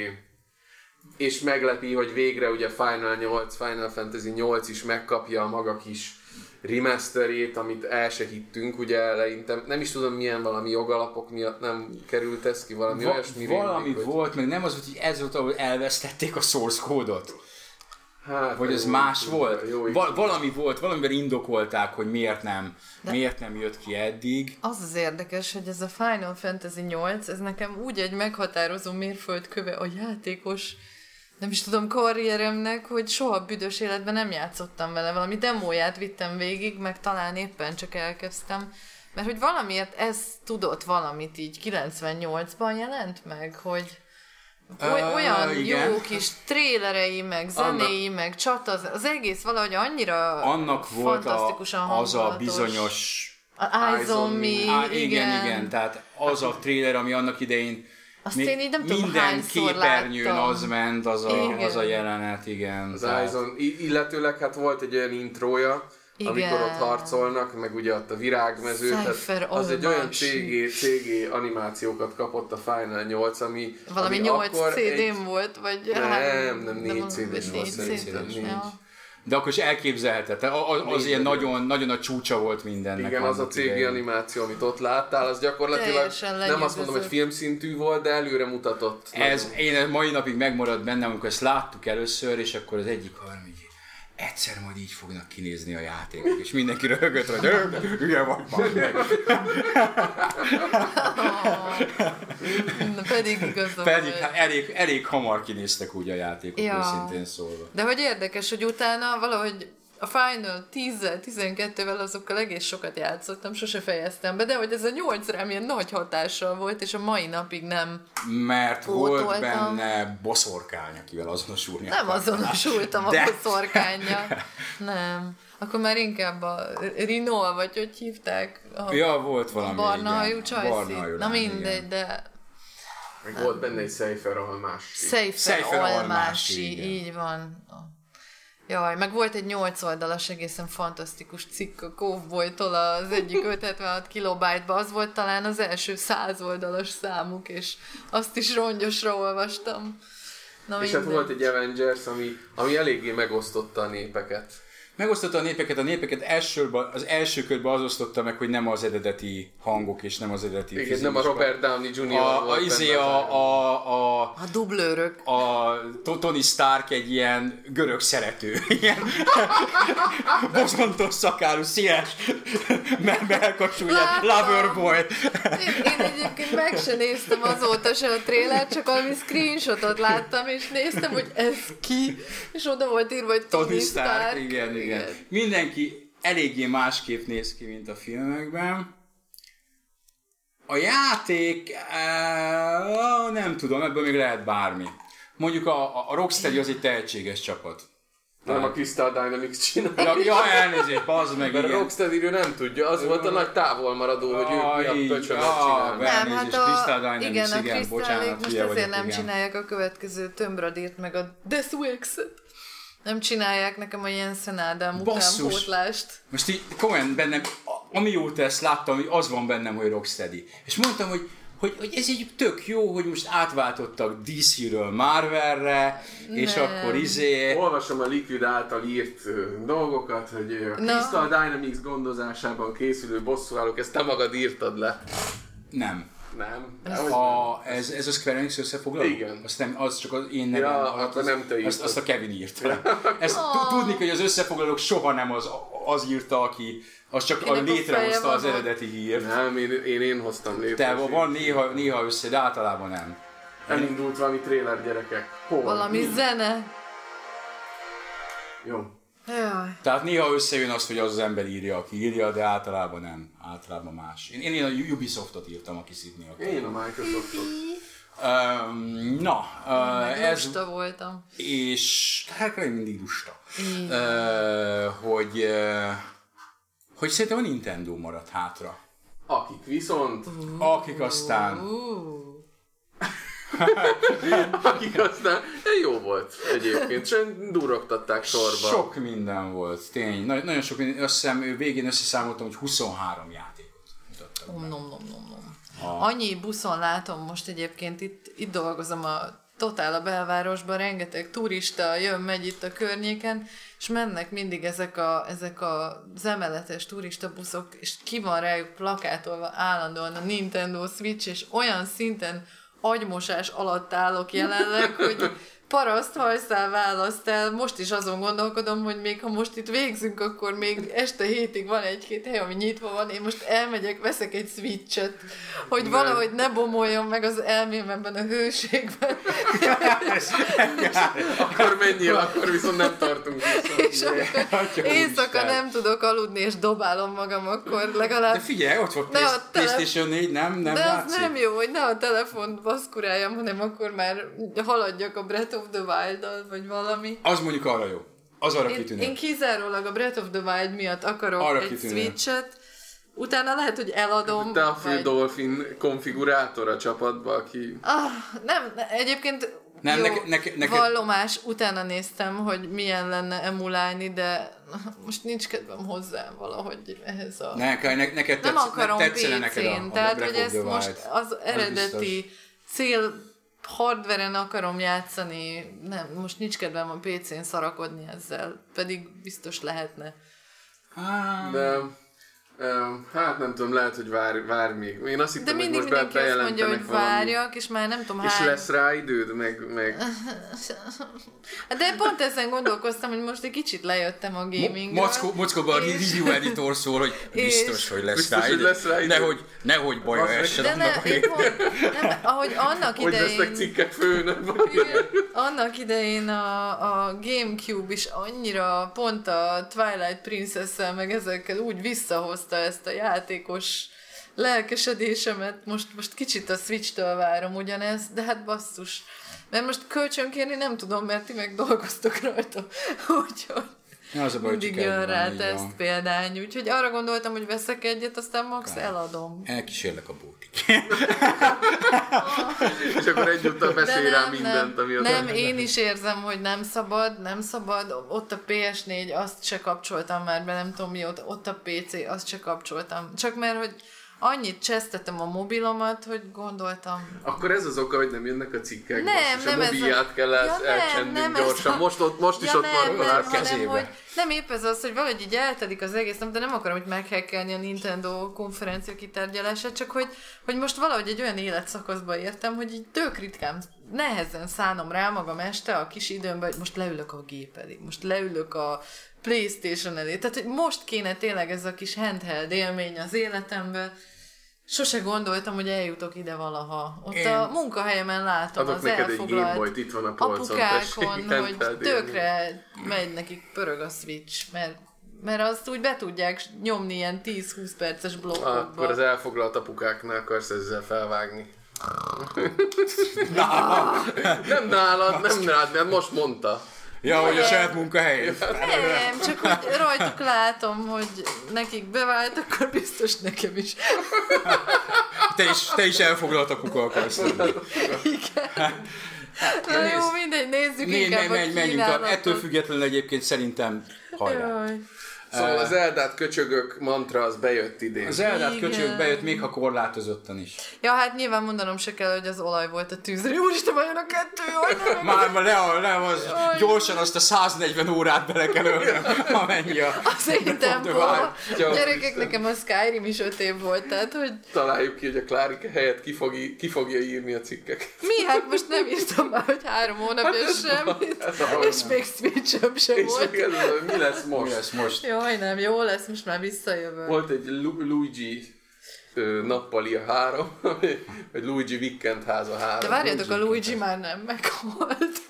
és meglepi, hogy végre ugye Final 8, Final Fantasy 8 is megkapja a maga kis remasterét, amit el se hittünk, ugye eleinte, nem is tudom milyen valami jogalapok miatt nem került ez ki, valami Va- olyasmi Valami rémlik, volt, hogy... meg nem az, hogy ez volt, ahol elvesztették a source kódot. Hát, Vagy ez más jó, volt? Jó, Val- valami volt, valamivel indokolták, hogy miért nem, De miért nem jött ki eddig. Az az érdekes, hogy ez a Final Fantasy 8, ez nekem úgy egy meghatározó mérföldköve a játékos nem is tudom, karrieremnek, hogy soha büdös életben nem játszottam vele. Valami demóját vittem végig, meg talán éppen csak elkezdtem. Mert hogy valamiért ez tudott valamit így 98-ban jelent meg, hogy olyan uh, jó kis trélerei, meg zenéi, Annak, meg csata, az egész valahogy annyira Annak volt a, az a bizonyos Eyes on Me, igen. igen, igen, tehát az a tréler, ami annak idején azt én így nem minden tudom, képernyőn láttam. az ment, az a, az a jelenet, igen. Az tehát... Ison, illetőleg hát volt egy olyan intrója, igen. amikor ott harcolnak, meg ugye ott a virágmező, tehát az egy olyan CG, CG animációkat kapott a Final 8, ami Valami ami 8 CD-n volt, vagy nem, nem 4 CD-n volt szerintem. De akkor is elképzelhetett, az, az ilyen nagyon, nagyon a csúcsa volt mindennek. Igen, az a CG idején. animáció, amit ott láttál, az gyakorlatilag nem azt mondom, hogy filmszintű volt, de előre mutatott. Ez nagyon. én mai napig megmaradt bennem, amikor ezt láttuk először, és akkor az egyik harmadik egyszer majd így fognak kinézni a játékok, és mindenki röhögött, hogy hülye vagy meg. Na, pedig igazam. Pedig hát elég, elég hamar kinéztek úgy a játékok, ja. őszintén szólva. De hogy érdekes, hogy utána valahogy a Final 10-12-vel azokkal egész sokat játszottam, sose fejeztem be, de hogy ez a 8 rám ilyen nagy hatással volt, és a mai napig nem Mert Pótoltam. volt benne boszorkány, akivel azonosulni Nem akartál. azonosultam De- a boszorkányjal. Nem. Akkor már inkább a Rinol, vagy hogy hívták? A Ja, volt valami, barna hajú Na mindegy, igen. de Meg volt benne egy Seifer, Almási, Almási, igen. így van. Jaj, meg volt egy 8 oldalas egészen fantasztikus cikk a Cowboy-tól az egyik 576 kilobájtba, az volt talán az első 100 oldalas számuk, és azt is rongyosra olvastam. Na És hát volt egy Avengers, ami, ami eléggé megosztotta a népeket. Megosztotta a népeket, a népeket elsőben, az első körben az osztotta meg, hogy nem az eredeti hangok és nem az eredeti Igen, fizikus nem a Robert Downey Jr. a, a, volt izé a, a, a, A dublőrök. a To- Tony Stark egy ilyen görög szerető, ilyen bozontos szakálú, színes, me- melkasú, ilyen Láttam. lover boy. Én, én egyébként meg se néztem azóta se a trélert, csak valami screenshotot láttam, és néztem, hogy ez ki, és oda volt írva, hogy Tony Stark, igen, igen, igen. Mindenki eléggé másképp néz ki, mint a filmekben. A játék, eh, nem tudom, ebből még lehet bármi. Mondjuk a, a- Rocksteady az egy tehetséges csapat. Nem a Crystal Dynamics csinálja. Ja, ja elnézést, bazd meg, Mert a. Rocksteady nem tudja, az volt a nagy távolmaradó, hogy ők mi a pöcsömet ah, csinálnak. Nem, hát a, Crystal Dynamics, igen, a igen, Crystal bocsánat, most azért nem csinálják a következő Tomb Raider-t, meg a Death Wix-et. Nem csinálják nekem a Jensen Ádám Basszus. utánpótlást. Most így komolyan bennem, amióta ezt láttam, hogy az van bennem, hogy Rocksteady. És mondtam, hogy hogy, hogy ez egy tök jó, hogy most átváltottak DC-ről Marvelre, és Nem. akkor izé... Olvasom a Liquid által írt dolgokat, hogy a Na. Crystal Dynamics gondozásában készülő bosszúállók, ezt te magad írtad le. Nem. Nem? A, ez, ez a Square Enix összefoglaló? Igen. Azt nem, az csak az én nevem. Ja, az, akkor nem te írtad. azt, azt a Kevin írta. Ezt tu- tudni, hogy az összefoglalók soha nem az, az írta, aki az csak a létrehozta az eredeti hírt. Nem, én, én, én hoztam létre. Te van néha, néha össze, de általában nem. Elindult valami trailer gyerekek. Hol? Valami Mi? zene. Jó. Jaj. Tehát néha összejön az, hogy az az ember írja, aki írja, de általában nem. Általában más. Én, én, én a Ubisoftot írtam, aki szidni akar. Én a Microsoftot. Um, na, uh, ez, lusta voltam. és hát én mindig lusta. Uh, hogy, uh, hogy szerintem a Nintendo maradt hátra. Akik viszont, Akik aztán... Uh. akik aztán jó volt egyébként, csak durogtatták sorba. Sok minden volt, tény. Nagy, nagyon sok minden. Azt hiszem, végén összeszámoltam, hogy 23 játékot mutattak. Nom, nom, nom, nom, nom. Annyi buszon látom most egyébként, itt, itt dolgozom a totál a belvárosban, rengeteg turista jön, megy itt a környéken, és mennek mindig ezek, a, ezek a, az emeletes turista buszok, és ki van rájuk plakátolva állandóan a Nintendo Switch, és olyan szinten agymosás alatt állok jelenleg, hogy paraszt hajszál választál. Most is azon gondolkodom, hogy még ha most itt végzünk, akkor még este hétig van egy-két hely, ami nyitva van. Én most elmegyek, veszek egy switchet, hogy valahogy ne bomoljon meg az elmém ebben a hőségben. Akkor menjél, akkor viszont nem tartunk vissza. És amikor éjszaka nem tudok aludni, és dobálom magam, akkor De legalább... figyelj, ott volt a PlayStation 4, nem? Nem De az látszik? nem jó, hogy ne a telefont baszkuráljam, hanem akkor már haladjak a Breath of the Wild-dal, vagy valami. Az mondjuk arra jó. Az arra Én, kitűnő. én kizárólag a Breath of the Wild miatt akarok Arra egy kitűnő. Switch-et, utána lehet, hogy eladom. Te a Phil vagy... Dolphin konfigurátor a csapatba, aki... ah, nem, ne- egyébként Nem, jó, neke- neke- neked- vallomás, utána néztem, hogy milyen lenne emulálni, de most nincs kedvem hozzá valahogy ehhez a... Ne, ne, ne, neked nem tetsz, akarom ne, tetszene neked a, a tehát hogy ezt most Wild. az eredeti biztos. cél hardveren akarom játszani, nem, most nincs kedvem a PC-n szarakodni ezzel, pedig biztos lehetne. Um, hát nem tudom, lehet, hogy vár, vár még. Én azt De hittem, hogy mindig most be, mindenki azt mondja, hogy valami. várjak, és már nem tudom És hány... lesz rá időd, meg, meg De pont ezen gondolkoztam, hogy most egy kicsit lejöttem a gamingről. Mockó, Mockóban a és- review editor szól, hogy biztos, hogy lesz Biztos, rá hogy lesz rá idő. Nehogy, nehogy baja essen De aki... én pont, nem, ahogy annak hogy lesznek idején... cikkek főnök. Annak idején a, a Gamecube is annyira pont a Twilight princess meg ezekkel úgy visszahozta ezt a játékos lelkesedésemet. Most, most kicsit a Switch-től várom ugyanezt, de hát basszus. Mert most kölcsönkérni nem tudom, mert ti meg dolgoztok rajta. Úgyhogy Ja, az a baj, hogy mindig csak egy jön rá teszt van. példány. Úgyhogy arra gondoltam, hogy veszek egyet, aztán max eladom. Elkísérlek a bótig. és akkor egyúttal beszél rá mindent, ami az nem, én is érzem, hogy nem szabad, nem szabad. Ott a PS4, azt se kapcsoltam már be, nem tudom mi, ott, ott a PC, azt se kapcsoltam. Csak mert, hogy annyit csesztetem a mobilomat, hogy gondoltam, Akkor ez az oka, hogy nem jönnek a cikkek. Nem, basszus, nem a ez a- mobilját kell el, Ja, elcsendni nem gyorsan. a- Most, ott, most is ja, ott nem, van nem, a hanem, kezébe. hogy nem épp ez az, hogy valahogy így eltelik az egész nap, de nem akarom, hogy meghekkelni a Nintendo konferencia kitárgyalását, csak hogy, hogy most valahogy egy olyan életszakaszba értem, hogy így tök ritkán, nehezen szánom rá magam este a kis időmben, hogy most leülök a gép elé, most leülök a Playstation elé. Tehát, hogy most kéne tényleg ez a kis handheld élmény az életemben. Sose gondoltam, hogy eljutok ide valaha. Ott Én- a munkahelyemen látom Adok az neked egy elfoglalt Gameboyt, itt van a polcon, apukákon, tessék, hogy tökre megy nekik pörög a Switch, mert, mert azt úgy be tudják nyomni ilyen 10-20 perces blokkokba. Akkor az elfoglalt apukáknál akarsz ezzel felvágni. nem nálad, nem rád, mert most mondta. Ja, hogy a saját munkahelyén. Nem, csak hogy rajtuk látom, hogy nekik bevált, akkor biztos nekem is. Te is, te is elfoglalt a kuka akarsz lenni. Na nézd. jó, mindegy, nézzük Né, inkább menj, menjünk. Ettől függetlenül egyébként szerintem hajrá. Jaj. Szóval az Eldát köcsögök mantra az bejött idén. Az Eldát Igen. köcsög bejött, még ha korlátozottan is. Ja, hát nyilván mondanom se kell, hogy az olaj volt a tűzre. Úristen, vajon a kettő, nem, Már, már le, le az, gyorsan azt a 140 órát bele kell ölnöm, amennyi a... Az én. Csak- Gyerekek, nekem a Skyrim is öt év volt, tehát hogy Találjuk ki, hogy a Klárike helyett ki, fog, ki fogja írni a cikkeket. mi? Hát most nem írtam már, hogy három hónapja semmit, ez a- és még switch sem És volt. még ez, az, hogy mi lesz Mi most? lesz most? Jaj, nem, jó lesz, most már visszajövök. Volt egy Lu- Luigi ö, nappali a három, vagy Luigi Weekend háza három. De várjatok, a Luigi már nem meghalt.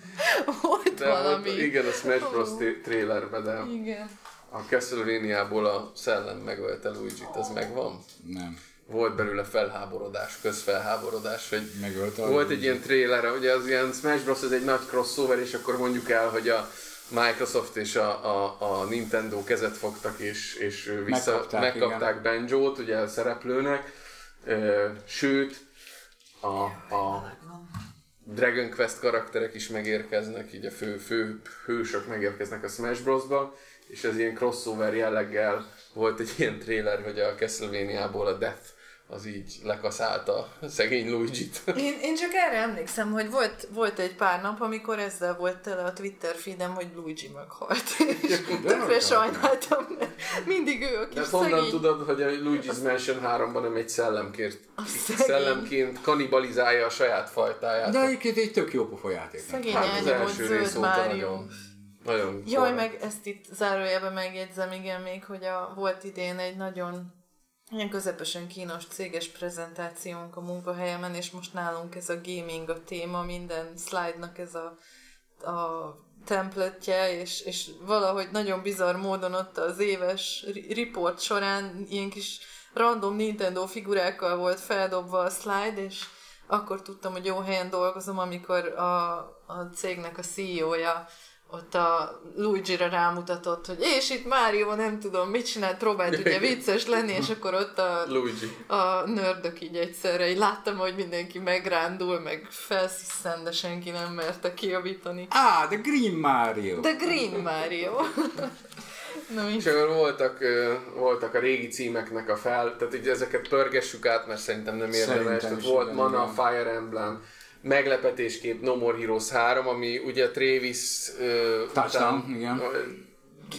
Volt De valami. Volt, igen, a Smash Bros. t- trailerben, de Igen. a Castlevania-ból a szellem megölte Luigi-t, az megvan? Nem. Volt belőle felháborodás, közfelháborodás, hogy Megölte volt egy ilyen trailer, ugye az ilyen Smash Bros. ez egy nagy crossover, és akkor mondjuk el, hogy a Microsoft és a, a, a Nintendo kezet fogtak, és, és vissza, Megkapták, megkapták Banjo-t, ugye a szereplőnek, sőt, a, a Dragon Quest karakterek is megérkeznek, így a fő, fő hősök megérkeznek a Smash Bros-ba, és ez ilyen crossover jelleggel volt egy ilyen trailer, hogy a Castlevania-ból a Death az így lekaszálta a szegény Luigi-t. Én, én csak erre emlékszem, hogy volt, volt egy pár nap, amikor ezzel volt tele a Twitter feedem, hogy Luigi meghalt. És tökre sajnáltam, mert mindig ő a kis De honnan szegény. tudod, hogy a Luigi's Mansion 3-ban nem egy szellemként, szellemként kanibalizálja a saját fajtáját? De egyébként egy tök jó pofa játék. Szegény Hát az első rész óta nagyon, nagyon Jaj, meg ezt itt zárójelben megjegyzem, igen, még, hogy a, volt idén egy nagyon ilyen közepesen kínos céges prezentációnk a munkahelyemen, és most nálunk ez a gaming a téma, minden slide-nak ez a, a templetje, és, és valahogy nagyon bizarr módon ott az éves report során ilyen kis random Nintendo figurákkal volt feldobva a slide, és akkor tudtam, hogy jó helyen dolgozom, amikor a, a cégnek a CEO-ja ott a Luigi-ra rámutatott, hogy és itt Mário nem tudom mit csinált, próbált ugye vicces lenni, és akkor ott a, Luigi. a nördök így egyszerre, így láttam, hogy mindenki megrándul, meg felsziszen, de senki nem merte kijavítani. Ah, The Green Mario. De Green Mario. Na, És akkor voltak, voltak a régi címeknek a fel, tehát így ezeket pörgessük át, mert szerintem nem érdemes. Szerintem Tehát volt Mana. Fire Emblem, meglepetéskép No More Heroes 3, ami ugye Travis uh, Touchdown, igen.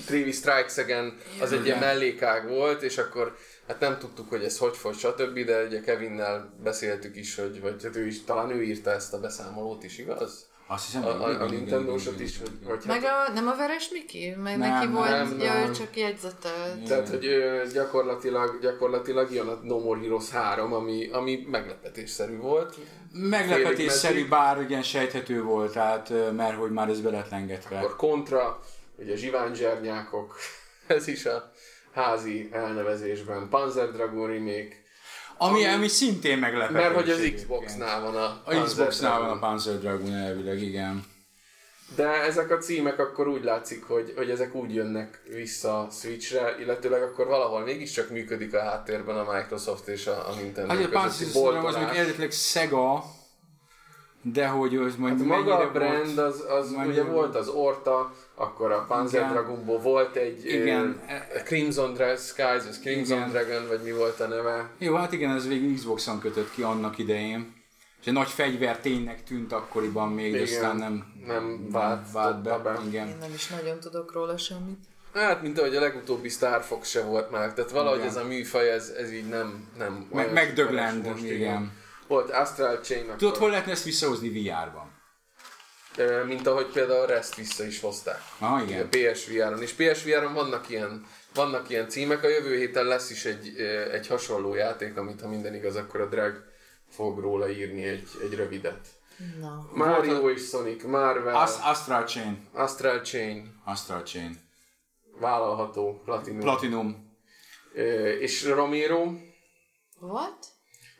Trevi Strikes Again az egy ilyen mellékág volt, és akkor hát nem tudtuk, hogy ez hogy fog, stb., de ugye Kevinnel beszéltük is, hogy vagy hát ő is, talán ő írta ezt a beszámolót is, igaz? Azt hiszem, A, a, a igen, is, hogy, hogy Meg hát, a, nem a Veres Miki? Meg Nem, neki volt, nem, ja, ő csak jegyzetelt. tehát, hogy gyakorlatilag, gyakorlatilag jön a No More Heroes 3, ami, ami meglepetésszerű volt. Meglepetésszerű, bár igen sejthető volt, tehát, mert hogy már ez be lett lengetve. Akkor kontra, ugye Zsivány zsernyákok, ez is a házi elnevezésben. Panzer Dragon remake, Ami, ami szintén meglepető. mert hogy az. Xbox-nál van a A Xbox-nál van a. Panzer Dragoon elvileg, igen. De ezek a címek akkor úgy látszik, hogy, hogy ezek úgy jönnek vissza Switchre, illetőleg akkor valahol mégiscsak működik a háttérben a Microsoft és a, a Nintendo Hát a közötti Dragoon az boltolás. még eredetileg Sega, de hogy az majd Hát maga a brand, volt- az, az ugye volt az Orta, akkor a Panzer Igen. Dragonból volt egy Igen. ö, Crimson Dra- Skies, az Crimson Igen. Dragon, vagy mi volt a neve. Jó, hát igen, ez végül Xbox-on kötött ki annak idején. És egy nagy fegyver ténynek tűnt akkoriban még, de Igen. aztán nem, Nem vált, vált be. be. Igen. Én nem is nagyon tudok róla semmit. Hát, mint ahogy a legutóbbi Star Fox se volt már, tehát valahogy Igen. ez a műfaj, ez, ez így nem, nem Meg, olyan megdöglend, most, igen. Volt Astral Chain, akkor, Tudod, hol lehetne ezt visszahozni VR-ban? Mint ahogy például a Rest vissza is hozták. Ah, A igen. PSVR-on. És PSVR-on vannak ilyen, vannak ilyen címek, a jövő héten lesz is egy, egy hasonló játék, amit ha minden igaz, akkor a Drag fog róla írni egy, egy rövidet. Na. Mario és Sonic, Marvel, Ast- Astral Chain. Astral Chain, Astral Chain. vállalható, Platinum. Platinum. És Romero, What?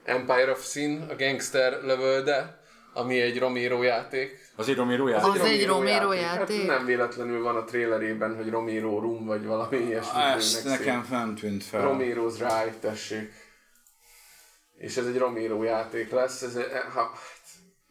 Empire of Sin, a gangster lövölde, ami egy Romero játék. Az egy Romero Az egy Romero játék? Hát nem véletlenül van a trailerében, hogy Romero Room, vagy valami ilyesmi. Ezt tűnnek nekem nem tűnt fel. Romero's Ride, tessék. És ez egy Romero játék lesz, ez, ha,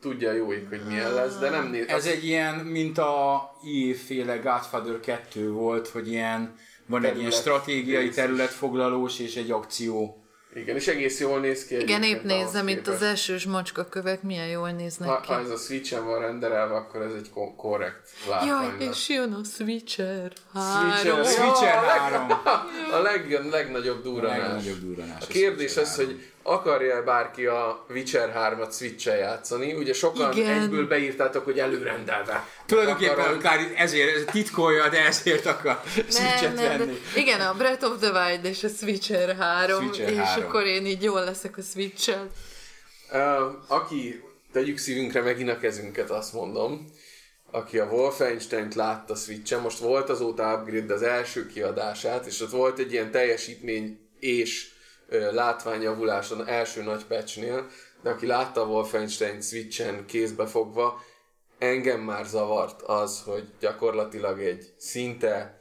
tudja jó ég, hogy milyen lesz, de nem néz... Ez egy ilyen, mint a EA-féle Godfather 2 volt, hogy ilyen, van egy ilyen Terület- stratégiai is. területfoglalós és egy akció. Igen, és egész jól néz ki. Igen, épp nézem, itt az elsős macskakövek milyen jól néznek Ha, ki. ha ez a Switch-en van renderelve, akkor ez egy ko- korrekt látvány Jaj, és jön a Switcher Switcher. három. Switcher Ja, 3. A leg, legnagyobb durranás. legnagyobb durranás. A kérdés az, hogy akarja bárki a Witcher 3-at Switch-en játszani? Ugye sokan Igen. egyből beírtátok, hogy előrendelve. Tulajdonképpen Akarom. akár ezért ez titkolja, de ezért akar Nem, Switch-et nem, de, venni. igen, a Breath of the Wild és a Switcher 3, Switcher és 3. akkor én így jól leszek a Switch-el. Uh, aki, tegyük szívünkre megint a kezünket, azt mondom, aki a Wolfenstein-t látta Switch-en, most volt azóta upgrade az első kiadását, és ott volt egy ilyen teljesítmény és ö, látványjavulás az első nagy patchnél, de aki látta a Wolfenstein Switch-en kézbe fogva, engem már zavart az, hogy gyakorlatilag egy szinte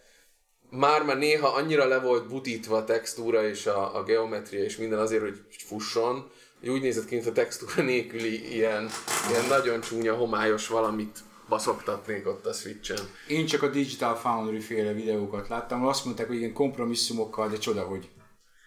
már már néha annyira le volt butítva a textúra és a, a geometria és minden azért, hogy fusson, hogy úgy nézett ki, mint a textúra nélküli ilyen, ilyen nagyon csúnya, homályos valamit baszoktatnék ott a Switch-en. Én csak a Digital Foundry féle videókat láttam, azt mondták, hogy igen, kompromisszumokkal, de csoda, hogy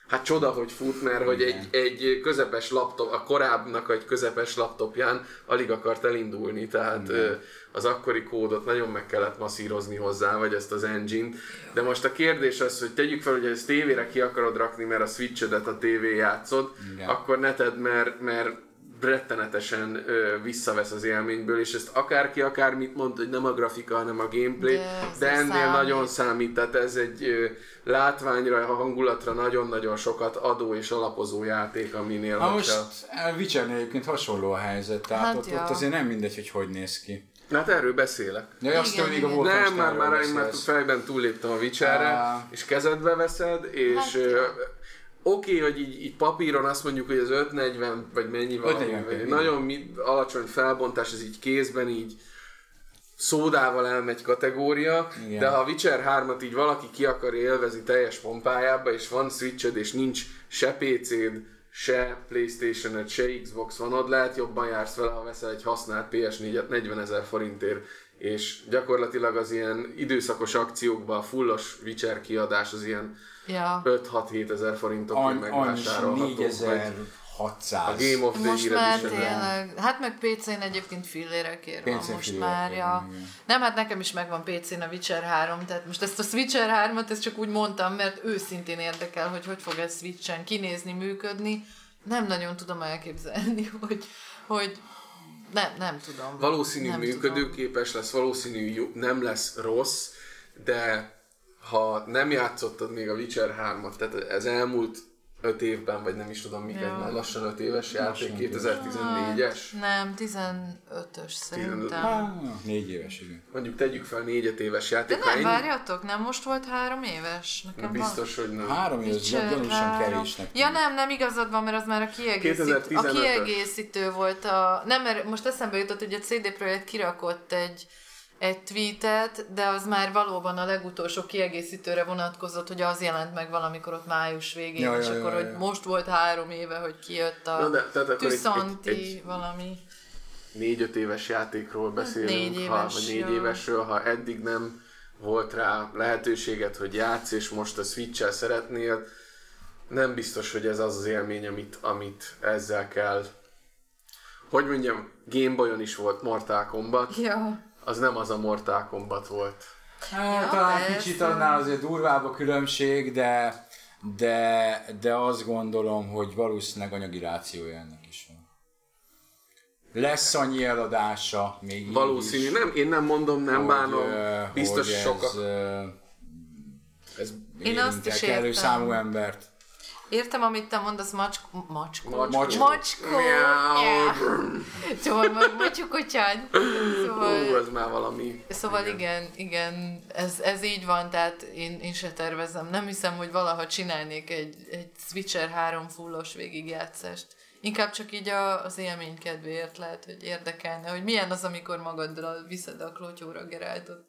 Hát csoda, hogy fut, mert hogy egy, egy közepes laptop, a korábbnak egy közepes laptopján alig akart elindulni, tehát ö, az akkori kódot nagyon meg kellett masszírozni hozzá, vagy ezt az engine-t. De most a kérdés az, hogy tegyük fel, hogy ezt tévére ki akarod rakni, mert a switchedet a tévé játszod, Igen. akkor ne tedd, mert, mert rettenetesen ö, visszavesz az élményből, és ezt akárki akármit mond, hogy nem a grafika, hanem a gameplay, De de, ennél számít. nagyon számít, tehát ez egy ö, látványra, a hangulatra nagyon-nagyon sokat adó és alapozó játék, aminél hogyha- most a Witcher egyébként hasonló a helyzet, tehát Hát ott, ja. ott azért nem mindegy, hogy hogy néz ki. Na hát erről beszélek. De azt Igen, még a. Nem, már, már én már fejben túlléptem a Á. és kezedbe veszed, és Hát, ö, ja. Oké, okay, hogy így, így papíron azt mondjuk, hogy az 540, vagy mennyi van, 540, vagy nagyon mi, alacsony felbontás, ez így kézben így szódával elmegy kategória, Igen. de ha a Witcher 3-at így valaki ki akar élvezni teljes pompájába, és van Switched, és nincs se PC-d, se playstation se Xbox vanod, lehet jobban jársz vele, ha veszel egy használt PS4-et 40 ezer forintért, és gyakorlatilag az ilyen időszakos akciókban a fullos Witcher kiadás az ilyen Ja. 5-6-7 ezer forintokért megvásárolható. 4000, 600. A Game of the Most már tényleg, hát meg PC-n egyébként fillérekért van PC-n most fillérekért már, ja. van, igen. Nem, hát nekem is megvan PC-n a Witcher 3, tehát most ezt a Switcher 3-at ezt csak úgy mondtam, mert őszintén érdekel, hogy hogy fog ez Switchen kinézni, működni. Nem nagyon tudom elképzelni, hogy, hogy nem, nem tudom. Valószínű nem működőképes lesz, valószínű jó, nem lesz rossz, de ha nem játszottad még a Witcher 3-at, tehát ez elmúlt 5 évben, vagy nem is tudom mik, Ja. már lassan 5 éves játék, Lassan 2014-es. Nem, 15-ös szerintem. Ah, négy éves, igen. Mondjuk tegyük fel 4 éves De játék, nem, várjatok, nem most volt három éves? Nekem van- biztos, hogy nem. Három éves, Witcher gyanúsan kevésnek. Ja nem, nem igazad van, mert az már a kiegészítő, a 2015-ös. kiegészítő volt a... Nem, mert most eszembe jutott, hogy a CD Projekt kirakott egy, egy tweetet, de az már valóban a legutolsó kiegészítőre vonatkozott, hogy az jelent meg valamikor ott május végén, Ja, és ja, ja, akkor, ja. hogy most volt három éve, hogy kijött a Na de, tehát akkor egy, Tüsszanti egy, egy valami. 4-5 éves játékról beszélünk, négy ha, éves, vagy 4 ja. évesről, ha eddig nem volt rá lehetőséget, hogy játsz, és most a switch szeretnél, nem biztos, hogy ez az az élmény, amit, amit ezzel kell. Hogy mondjam, Gameboyon is volt Mortal Kombat, Ja. Az nem az a Mortal Kombat volt. Hát, Ja, talán persze. kicsit annál azért durvább a különbség, de, de, de azt gondolom, hogy valószínűleg anyagi rációja ennek is van. Lesz annyi eladása, még Valószínű, is, nem, én nem mondom, nem hogy, bánom, biztos hogy ez, sokak. ö, ez Én azt is értem. számú embert. Értem, amit te mondasz, macskó. Macskó. Macskó. Macskó. Szóval ma- macskócsán. Hú, Szóval, ez már valami. szóval igen, igen, ez, ez így van, tehát én, én se tervezem. Nem hiszem, hogy valaha csinálnék egy, egy Switcher 3 fullos végigjátszást. Inkább csak így a, az élmény kedvéért lehet, hogy érdekelne, hogy milyen az, amikor magaddal viszed a klotyóra Geráltot.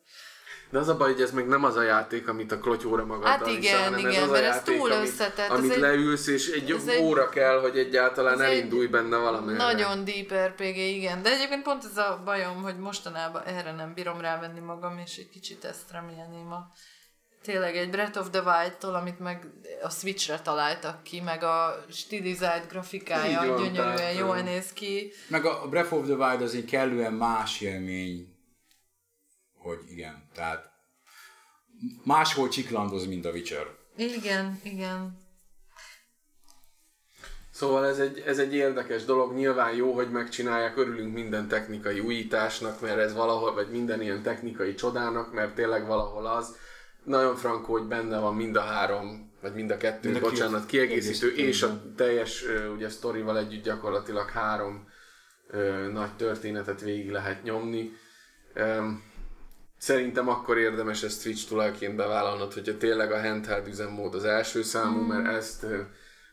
De az a baj, hogy ez még nem az a játék, amit a klotyóra magaddal Hát igen, hanem igen, ez az a mert ez játék, túl amit, összetett, Amit ez egy- leülsz, és egy ez egy- óra kell, hogy egyáltalán ez egy elindulj benne valamelyre. Nagyon deep RPG, igen. De egyébként pont ez a bajom, hogy mostanában erre nem bírom rávenni magam, és egy kicsit ezt remélném a tényleg egy Breath of the Wild-tól, amit meg a Switchre találtak ki, meg a stilizált grafikája Így van, gyönyörűen tehát, jól néz ki. Meg a Breath of the Wild az egy kellően más élmény, hogy igen, tehát máshol csiklandoz, mint a Witcher. Igen, igen. Szóval ez egy, ez egy érdekes dolog, nyilván jó, hogy megcsinálják, örülünk minden technikai újításnak, mert ez valahol, vagy minden ilyen technikai csodának, mert tényleg valahol az. Nagyon frankó, hogy benne van mind a három, vagy mind a kettő, Mind a bocsánat, kiegészítő, kiegészítő, és a teljes ugye sztorival együtt gyakorlatilag három ö, nagy történetet végig lehet nyomni. Öm, Szerintem akkor érdemes ezt Twitch tulajként bevállalnod, hogyha tényleg a handheld üzemmód az első számú, mert ezt ö,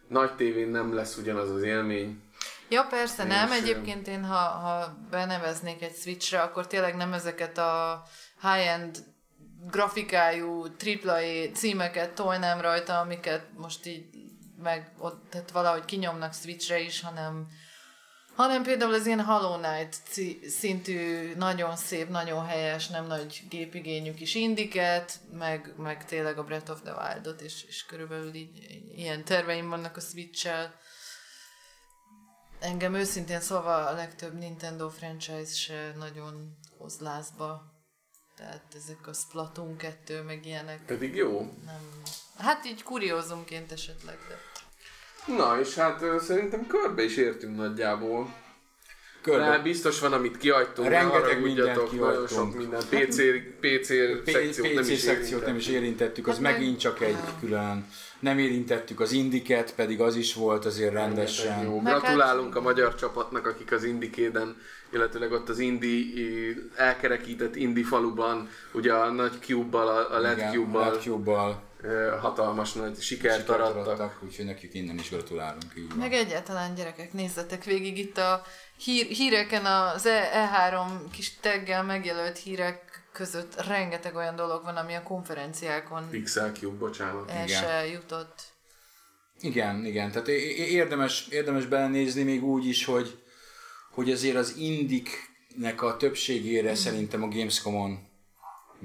nagy tévén nem lesz ugyanaz az élmény. Ja, persze Én nem. Egyébként én, ha, ha beneveznék egy Switchre, akkor tényleg nem ezeket a high-end grafikájú AAA címeket tolnám rajta, amiket most így meg ott, tehát valahogy kinyomnak Switchre is, hanem hanem például az ilyen Hollow Knight szintű, nagyon szép, nagyon helyes, nem nagy gépigényű kis indiket, meg, meg tényleg a Breath of the Wild-ot, és, és körülbelül így ilyen terveim vannak a Switch-el. Engem őszintén szóval a legtöbb Nintendo franchise se nagyon hoz lázba. Tehát ezek a Splatoon 2, meg ilyenek Pedig jó. nem... Hát így kuriózumként esetleg, de... Na, és hát szerintem körbe is értünk nagyjából. Körbe. De biztos van, amit kihagytunk. Rengeteg mindent sok kihagytunk. minden. PC, PC P- szekciót nem PC is szekciót nem is érintettük, az Hát meg- megint csak egy külön. Nem érintettük az indiket, pedig az is volt azért rendesen. Jó, Meg gratulálunk hát- a magyar csapatnak, akik az Indikéden, illetőleg ott az Indi elkerekített Indi faluban, ugye a nagy cube-bal, a a LED cube-bal ö, hatalmas nagy sikert sikert arattak. arattak, úgyhogy nekik innen is gratulálunk. Így van. Meg egyáltalán gyerekek, nézzetek végig itt a hír, híreken az E- E3 kis teggel megjelölt hírek között rengeteg olyan dolog van, ami a konferenciákon Pixel Cube, bocsánat. el igen. se jutott. Igen, igen, tehát érdemes, érdemes belenézni még úgy is, hogy, hogy azért az indiknek a többségére szerintem a Gamescom-on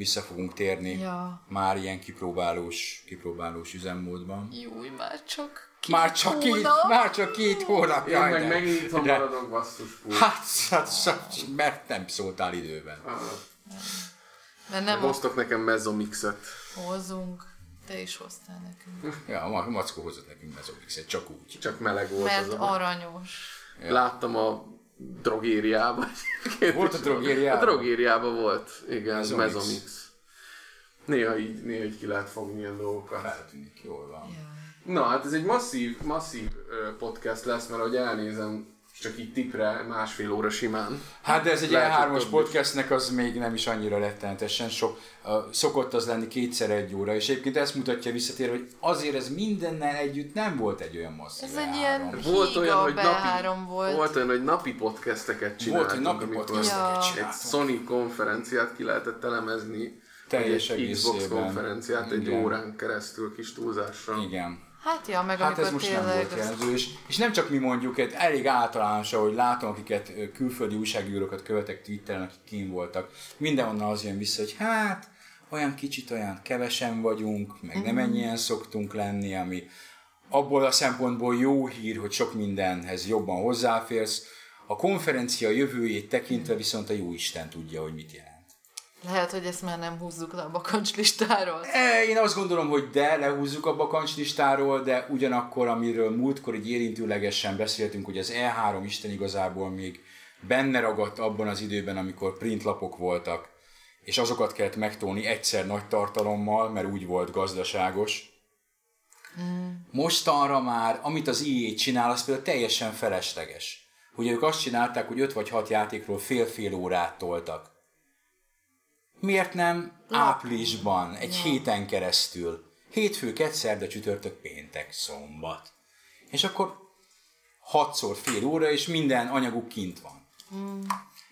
vissza fogunk térni. Ja. Már ilyen kipróbálós, kipróbálós üzemmódban. Júj, már csak. Már csak két, hónap? már csak két hónap. Én Jaj, meg de- megint de- maradok basszus pult. Hát, hát, hát, mert nem szóltál időben. Mert nem Hoztok nekem mezzomixet. hozunk. Te is hoztál nekünk. Ja, a Mackó hozott nekünk mezomixet, csak úgy. Csak meleg volt Mert az a... aranyos. Láttam a drogériában. Volt a drogériában? A drogériában volt, igen, Mezomix. mezomix. Néha így, néha így ki lehet fogni ilyen dolgokat. Feltűnik, jól van. Jaj. Na, hát ez egy masszív, masszív podcast lesz, mert ahogy elnézem, csak így tipre másfél óra simán. Hát de ez egy Lehet, ilyen hogy hármas több is. podcastnek az még nem is annyira rettenetesen sok. Uh, szokott az lenni kétszer egy óra, és egyébként ezt mutatja visszatérve, hogy azért ez mindennel együtt nem volt egy olyan masszív Ez egy E3. ilyen Volt olyan, hogy napi, volt. volt olyan, hogy napi podcasteket csináltunk, Volt, hogy napi amikor podcasteket Ja. egy. Sony konferenciát ki lehetett elemezni, Teljes vagy egy Xbox konferenciát egy Igen. órán keresztül kis túlzással. Igen. Hát ja, meg Hát ez most nem volt jellemző, és, és nem csak mi mondjuk, egy elég általános, ahogy látom, akiket külföldi újságírókat követek Twitteren, akik kín voltak, mindenhonnan az jön vissza, hogy hát olyan kicsit olyan kevesen vagyunk, meg nem ennyien szoktunk lenni, ami abból a szempontból jó hír, hogy sok mindenhez jobban hozzáférsz. A konferencia jövőjét tekintve viszont a jó Isten tudja, hogy mit jelent. Lehet, hogy ezt már nem húzzuk le a bakancslistáról. E, Én azt gondolom, hogy de, lehúzzuk a bakancslistáról, de ugyanakkor, amiről múltkor így érintőlegesen beszéltünk, hogy az E3 Isten igazából még benne ragadt abban az időben, amikor printlapok voltak, és azokat kellett megtolni egyszer nagy tartalommal, mert úgy volt gazdaságos. Mostanra már, amit az EA csinál, az például teljesen felesleges. Ugye ők azt csinálták, hogy 5 vagy 6 játékról fél-fél órát toltak. Miért nem áprilisban, egy héten keresztül? Hétfő, kedszerda, csütörtök, péntek, szombat. És akkor hatszor fél óra, és minden anyaguk kint van.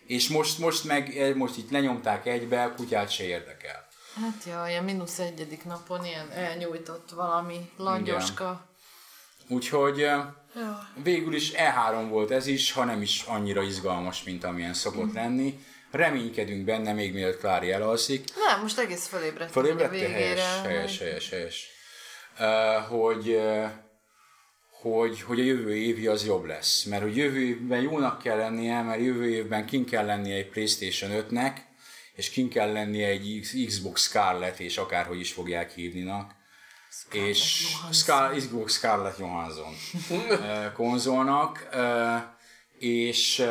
És most, most meg, eh, most itt lenyomták egybe, a kutyát se érdekel. Hát ja, ilyen mínusz egyedik napon ilyen elnyújtott valami langyoska. Úgyhogy eh, Ja. végül is E3 volt ez is, ha nem is annyira izgalmas, mint amilyen szokott lenni. Reménykedünk benne, még mielőtt Klári elalszik. Nem, most egész ugye végére. Helyes, helyes, helyes, helyes. Uh, hogy, uh, hogy, hogy a jövő évi az jobb lesz. Mert hogy jövő évben jónak kell lennie, mert jövő évben kin kell lennie egy Playstation 5-nek, és kin kell lennie egy Xbox Scarlett, és akárhogy is fogják hívninak. és Scar- Xbox Scarlett Johansson uh, konzolnak, és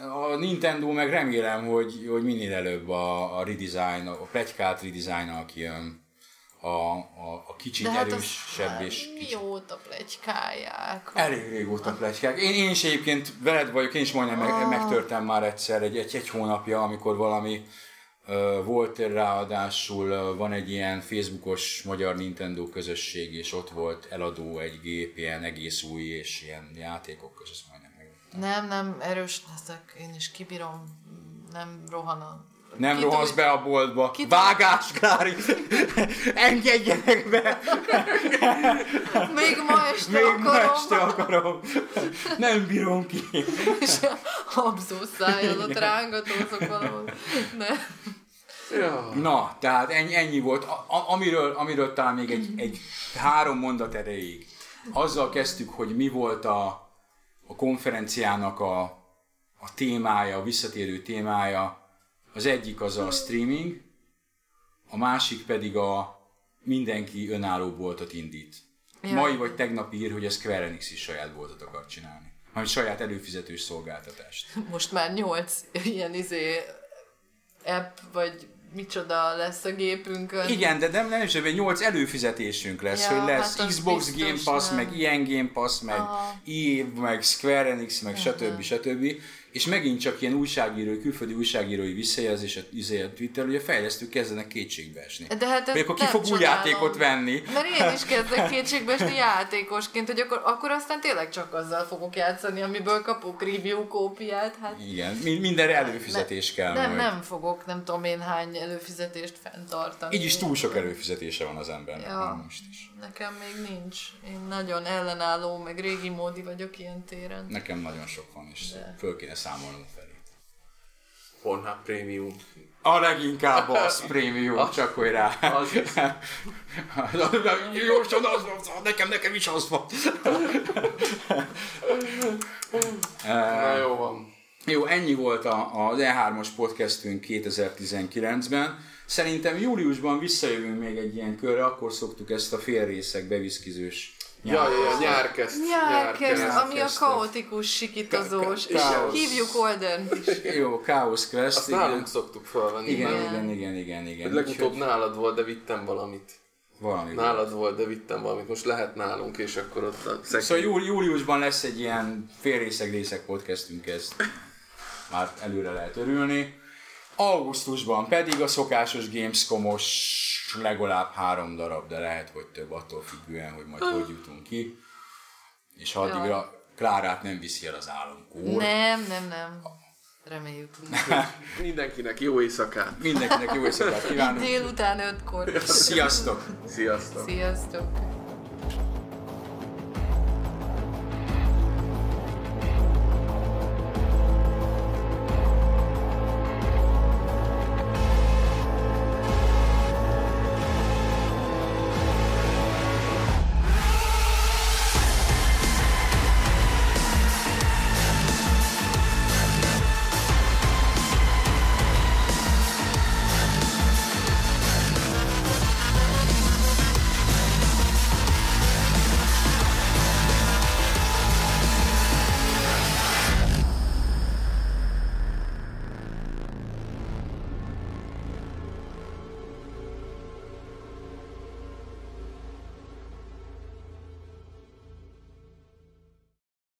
a Nintendo meg remélem, hogy, hogy minél előbb a, a redesign, a plegykált redesign kijön a, a, a kicsit De hát erősebb és kicsit mióta plegykálják. Elég régóta plegykák. Én, én is egyébként veled vagyok, én is majdnem meg, megtörtem már egyszer egy, egy, egy hónapja, amikor valami volt ráadásul, van egy ilyen Facebookos magyar Nintendo közösség, és ott volt eladó egy gép, ilyen egész új, és ilyen játékok, meg. Nem, nem, erős leszek, én is kibírom, nem rohan a... Nem Ki rohansz be a boltba. Ki- Vágás, Klári! Engedjenek be! Még ma este Még ma akarom, este akarom. Nem bírom ki. és a habzó szájjal ott rángatózok valahol. Ja. Na, tehát ennyi, ennyi volt. A, a, amiről, amiről talán még egy, egy három mondat erejéig. Azzal kezdtük, hogy mi volt a, a konferenciának a, a témája, a visszatérő témája. Az egyik az a streaming, a másik pedig a mindenki önálló boltot indít. Ja. Mai vagy tegnapi hír, hogy a Square Enix is saját boltot akar csinálni. Hanem saját előfizetős szolgáltatást. Most már nyolc ilyen izé app, vagy micsoda lesz a gépünkön. Igen, de nem, nem is, hogy 8 előfizetésünk lesz, Ja, hogy lesz hát Xbox Game Pass, nem. meg ilyen Game Pass, meg Aha. EA, meg Square Enix, meg stb. stb. És megint csak ilyen újságírói, külföldi újságírói visszajelzés a, izé a Twitter, hogy a fejlesztők kezdenek kétségbe esni. De hát ez Hogy akkor ki fog új csodálom. játékot venni? Mert én is kezdek kétségbe esni játékosként, hogy akkor, akkor aztán tényleg csak azzal fogok játszani, amiből kapok review kópiát. Hát Igen, mi- mindenre előfizetés kell nem, majd. nem fogok nem tudom én hány előfizetést fenntartani. Így is túl sok előfizetése van az embernek, Ja. most is. Nekem még nincs. Én nagyon ellenálló, meg régi módi vagyok ilyen téren. Nekem nagyon sok van, és föl kéne számolnom felé. Pornhub Premium. A leginkább az prémium, Az- csak hogy rá. az is. Gyorsan az van, nekem, nekem is az van. Na jó van. Jó, ennyi volt a, az E3-os podcastünk 2019-ben. Szerintem júliusban visszajövünk még egy ilyen körre, akkor szoktuk ezt a félrészek beviszkizős Ja, ja, ja, nyárkeszt. Nyárkeszt, ami a kaotikus, sikítozós. Ka- ka-. Hívjuk Olden is. Jó, Chaos Quest, Azt igen. nálunk szoktuk felvenni. Igen, igen, igen, igen, igen. Hogy legutóbb Úgyhogy nálad volt, de vittem valamit. Valami. Nálad volt, de vittem valamit. Most lehet nálunk, és akkor ott a szekrény. Szóval júli, júliusban lesz egy ilyen félrészek részek podcastünk, ezt már előre lehet örülni. Augusztusban pedig a szokásos Gamescom-os legalább három darab, de lehet, hogy több attól függően, hogy majd hogy jutunk ki. És ha addigra Klárát nem viszi el az álomkór. Nem, nem, nem. Reméljük. Mindenkinek jó éjszakát. Mindenkinek jó éjszakát kívánok. Délután ötkor. Sziasztok! Sziasztok! Sziasztok!